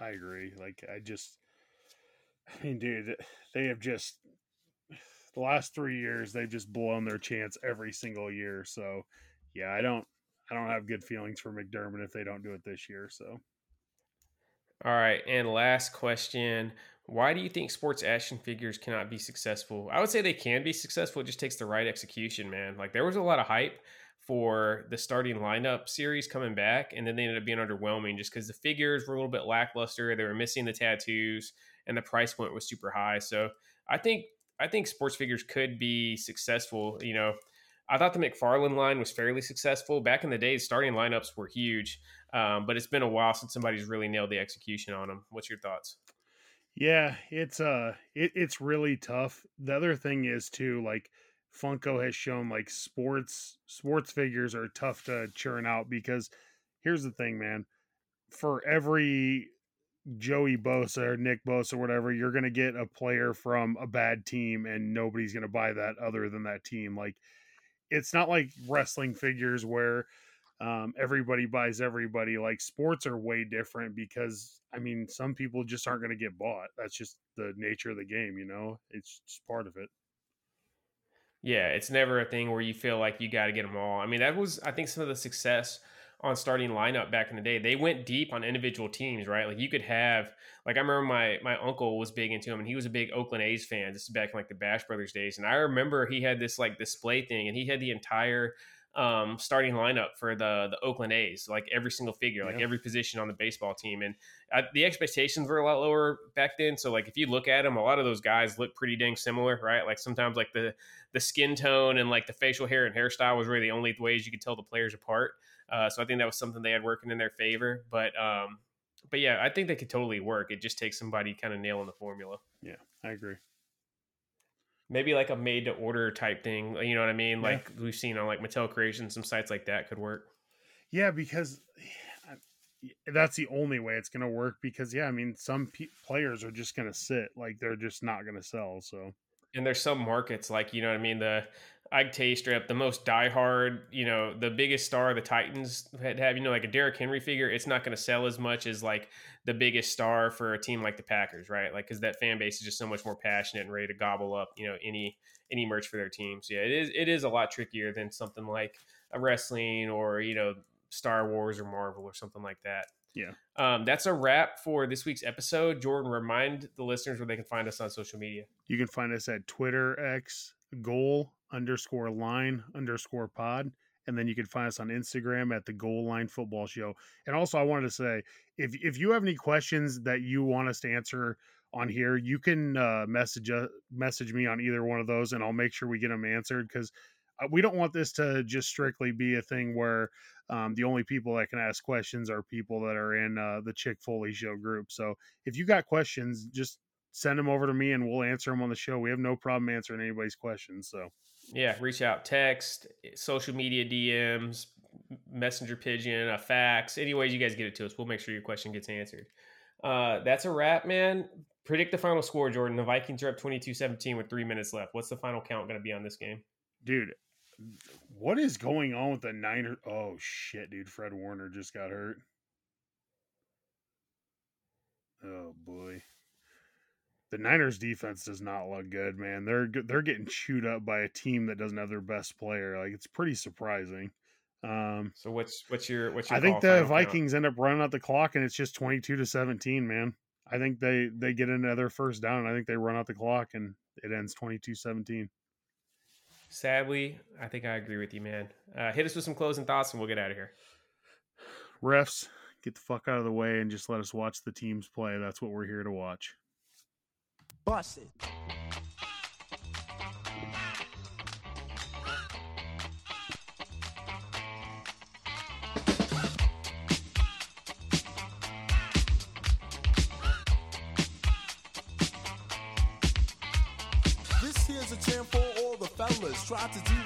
I agree. Like I just, [SIGHS] I mean, dude, they have just the last three years they've just blown their chance every single year. So yeah, I don't, I don't have good feelings for McDermott if they don't do it this year. So. All right, and last question. Why do you think sports action figures cannot be successful? I would say they can be successful. It just takes the right execution, man. Like there was a lot of hype for the starting lineup series coming back, and then they ended up being underwhelming just because the figures were a little bit lackluster. They were missing the tattoos, and the price point was super high. So I think I think sports figures could be successful. You know, I thought the McFarlane line was fairly successful back in the day. Starting lineups were huge, um, but it's been a while since somebody's really nailed the execution on them. What's your thoughts? Yeah, it's uh it, it's really tough. The other thing is too, like Funko has shown like sports sports figures are tough to churn out because here's the thing, man. For every Joey Bosa or Nick Bosa or whatever, you're gonna get a player from a bad team and nobody's gonna buy that other than that team. Like it's not like wrestling figures where um, everybody buys everybody. Like sports are way different because I mean, some people just aren't going to get bought. That's just the nature of the game, you know. It's just part of it. Yeah, it's never a thing where you feel like you got to get them all. I mean, that was I think some of the success on starting lineup back in the day. They went deep on individual teams, right? Like you could have like I remember my my uncle was big into him and he was a big Oakland A's fan. This is back in like the Bash Brothers days. And I remember he had this like display thing and he had the entire um, starting lineup for the the Oakland A's, like every single figure, like every position on the baseball team, and uh, the expectations were a lot lower back then. So like if you look at them, a lot of those guys look pretty dang similar, right? Like sometimes like the the skin tone and like the facial hair and hairstyle was really the only ways you could tell the players apart. Uh, so I think that was something they had working in their favor. But um, but yeah, I think they could totally work. It just takes somebody kind of nailing the formula. Yeah, I agree. Maybe like a made to order type thing. You know what I mean? Yeah. Like we've seen on like Mattel Creation, some sites like that could work. Yeah, because [SIGHS] that's the only way it's going to work. Because yeah, I mean, some pe- players are just going to sit, like they're just not going to sell. So, and there's some markets like you know what I mean the Ike Taystrip, the most diehard, you know, the biggest star the Titans had have, you know, like a Derrick Henry figure, it's not going to sell as much as like the biggest star for a team like the Packers, right? Like, because that fan base is just so much more passionate and ready to gobble up, you know, any any merch for their team. So yeah, it is it is a lot trickier than something like a wrestling or you know Star Wars or Marvel or something like that. Yeah. Um, that's a wrap for this week's episode. Jordan, remind the listeners where they can find us on social media. You can find us at Twitter X goal underscore line underscore pod. And then you can find us on Instagram at the Goal Line Football Show. And also, I wanted to say if if you have any questions that you want us to answer on here, you can uh, message uh, message me on either one of those, and I'll make sure we get them answered because uh, we don't want this to just strictly be a thing where um, the only people that can ask questions are people that are in uh, the Chick Foley Show group. So if you got questions, just send them over to me and we'll answer them on the show. We have no problem answering anybody's questions. So yeah, reach out, text, social media DMs, messenger pigeon, a fax, any ways you guys get it to us. We'll make sure your question gets answered. Uh, that's a wrap, man. Predict the final score, Jordan. The Vikings are up 22-17 with three minutes left. What's the final count going to be on this game? Dude, what is going on with the Niners? Oh, shit, dude. Fred Warner just got hurt. Oh, boy the Niners defense does not look good, man. They're they're getting chewed up by a team that doesn't have their best player. Like it's pretty surprising. Um, so what's what's your what's your? I think the Vikings count? end up running out the clock, and it's just twenty two to seventeen. Man, I think they they get another first down, and I think they run out the clock, and it ends 22-17. Sadly, I think I agree with you, man. Uh, hit us with some closing thoughts, and we'll get out of here. Refs, get the fuck out of the way and just let us watch the teams play. That's what we're here to watch. Bust. This here's a jam for all the fellas. Try to do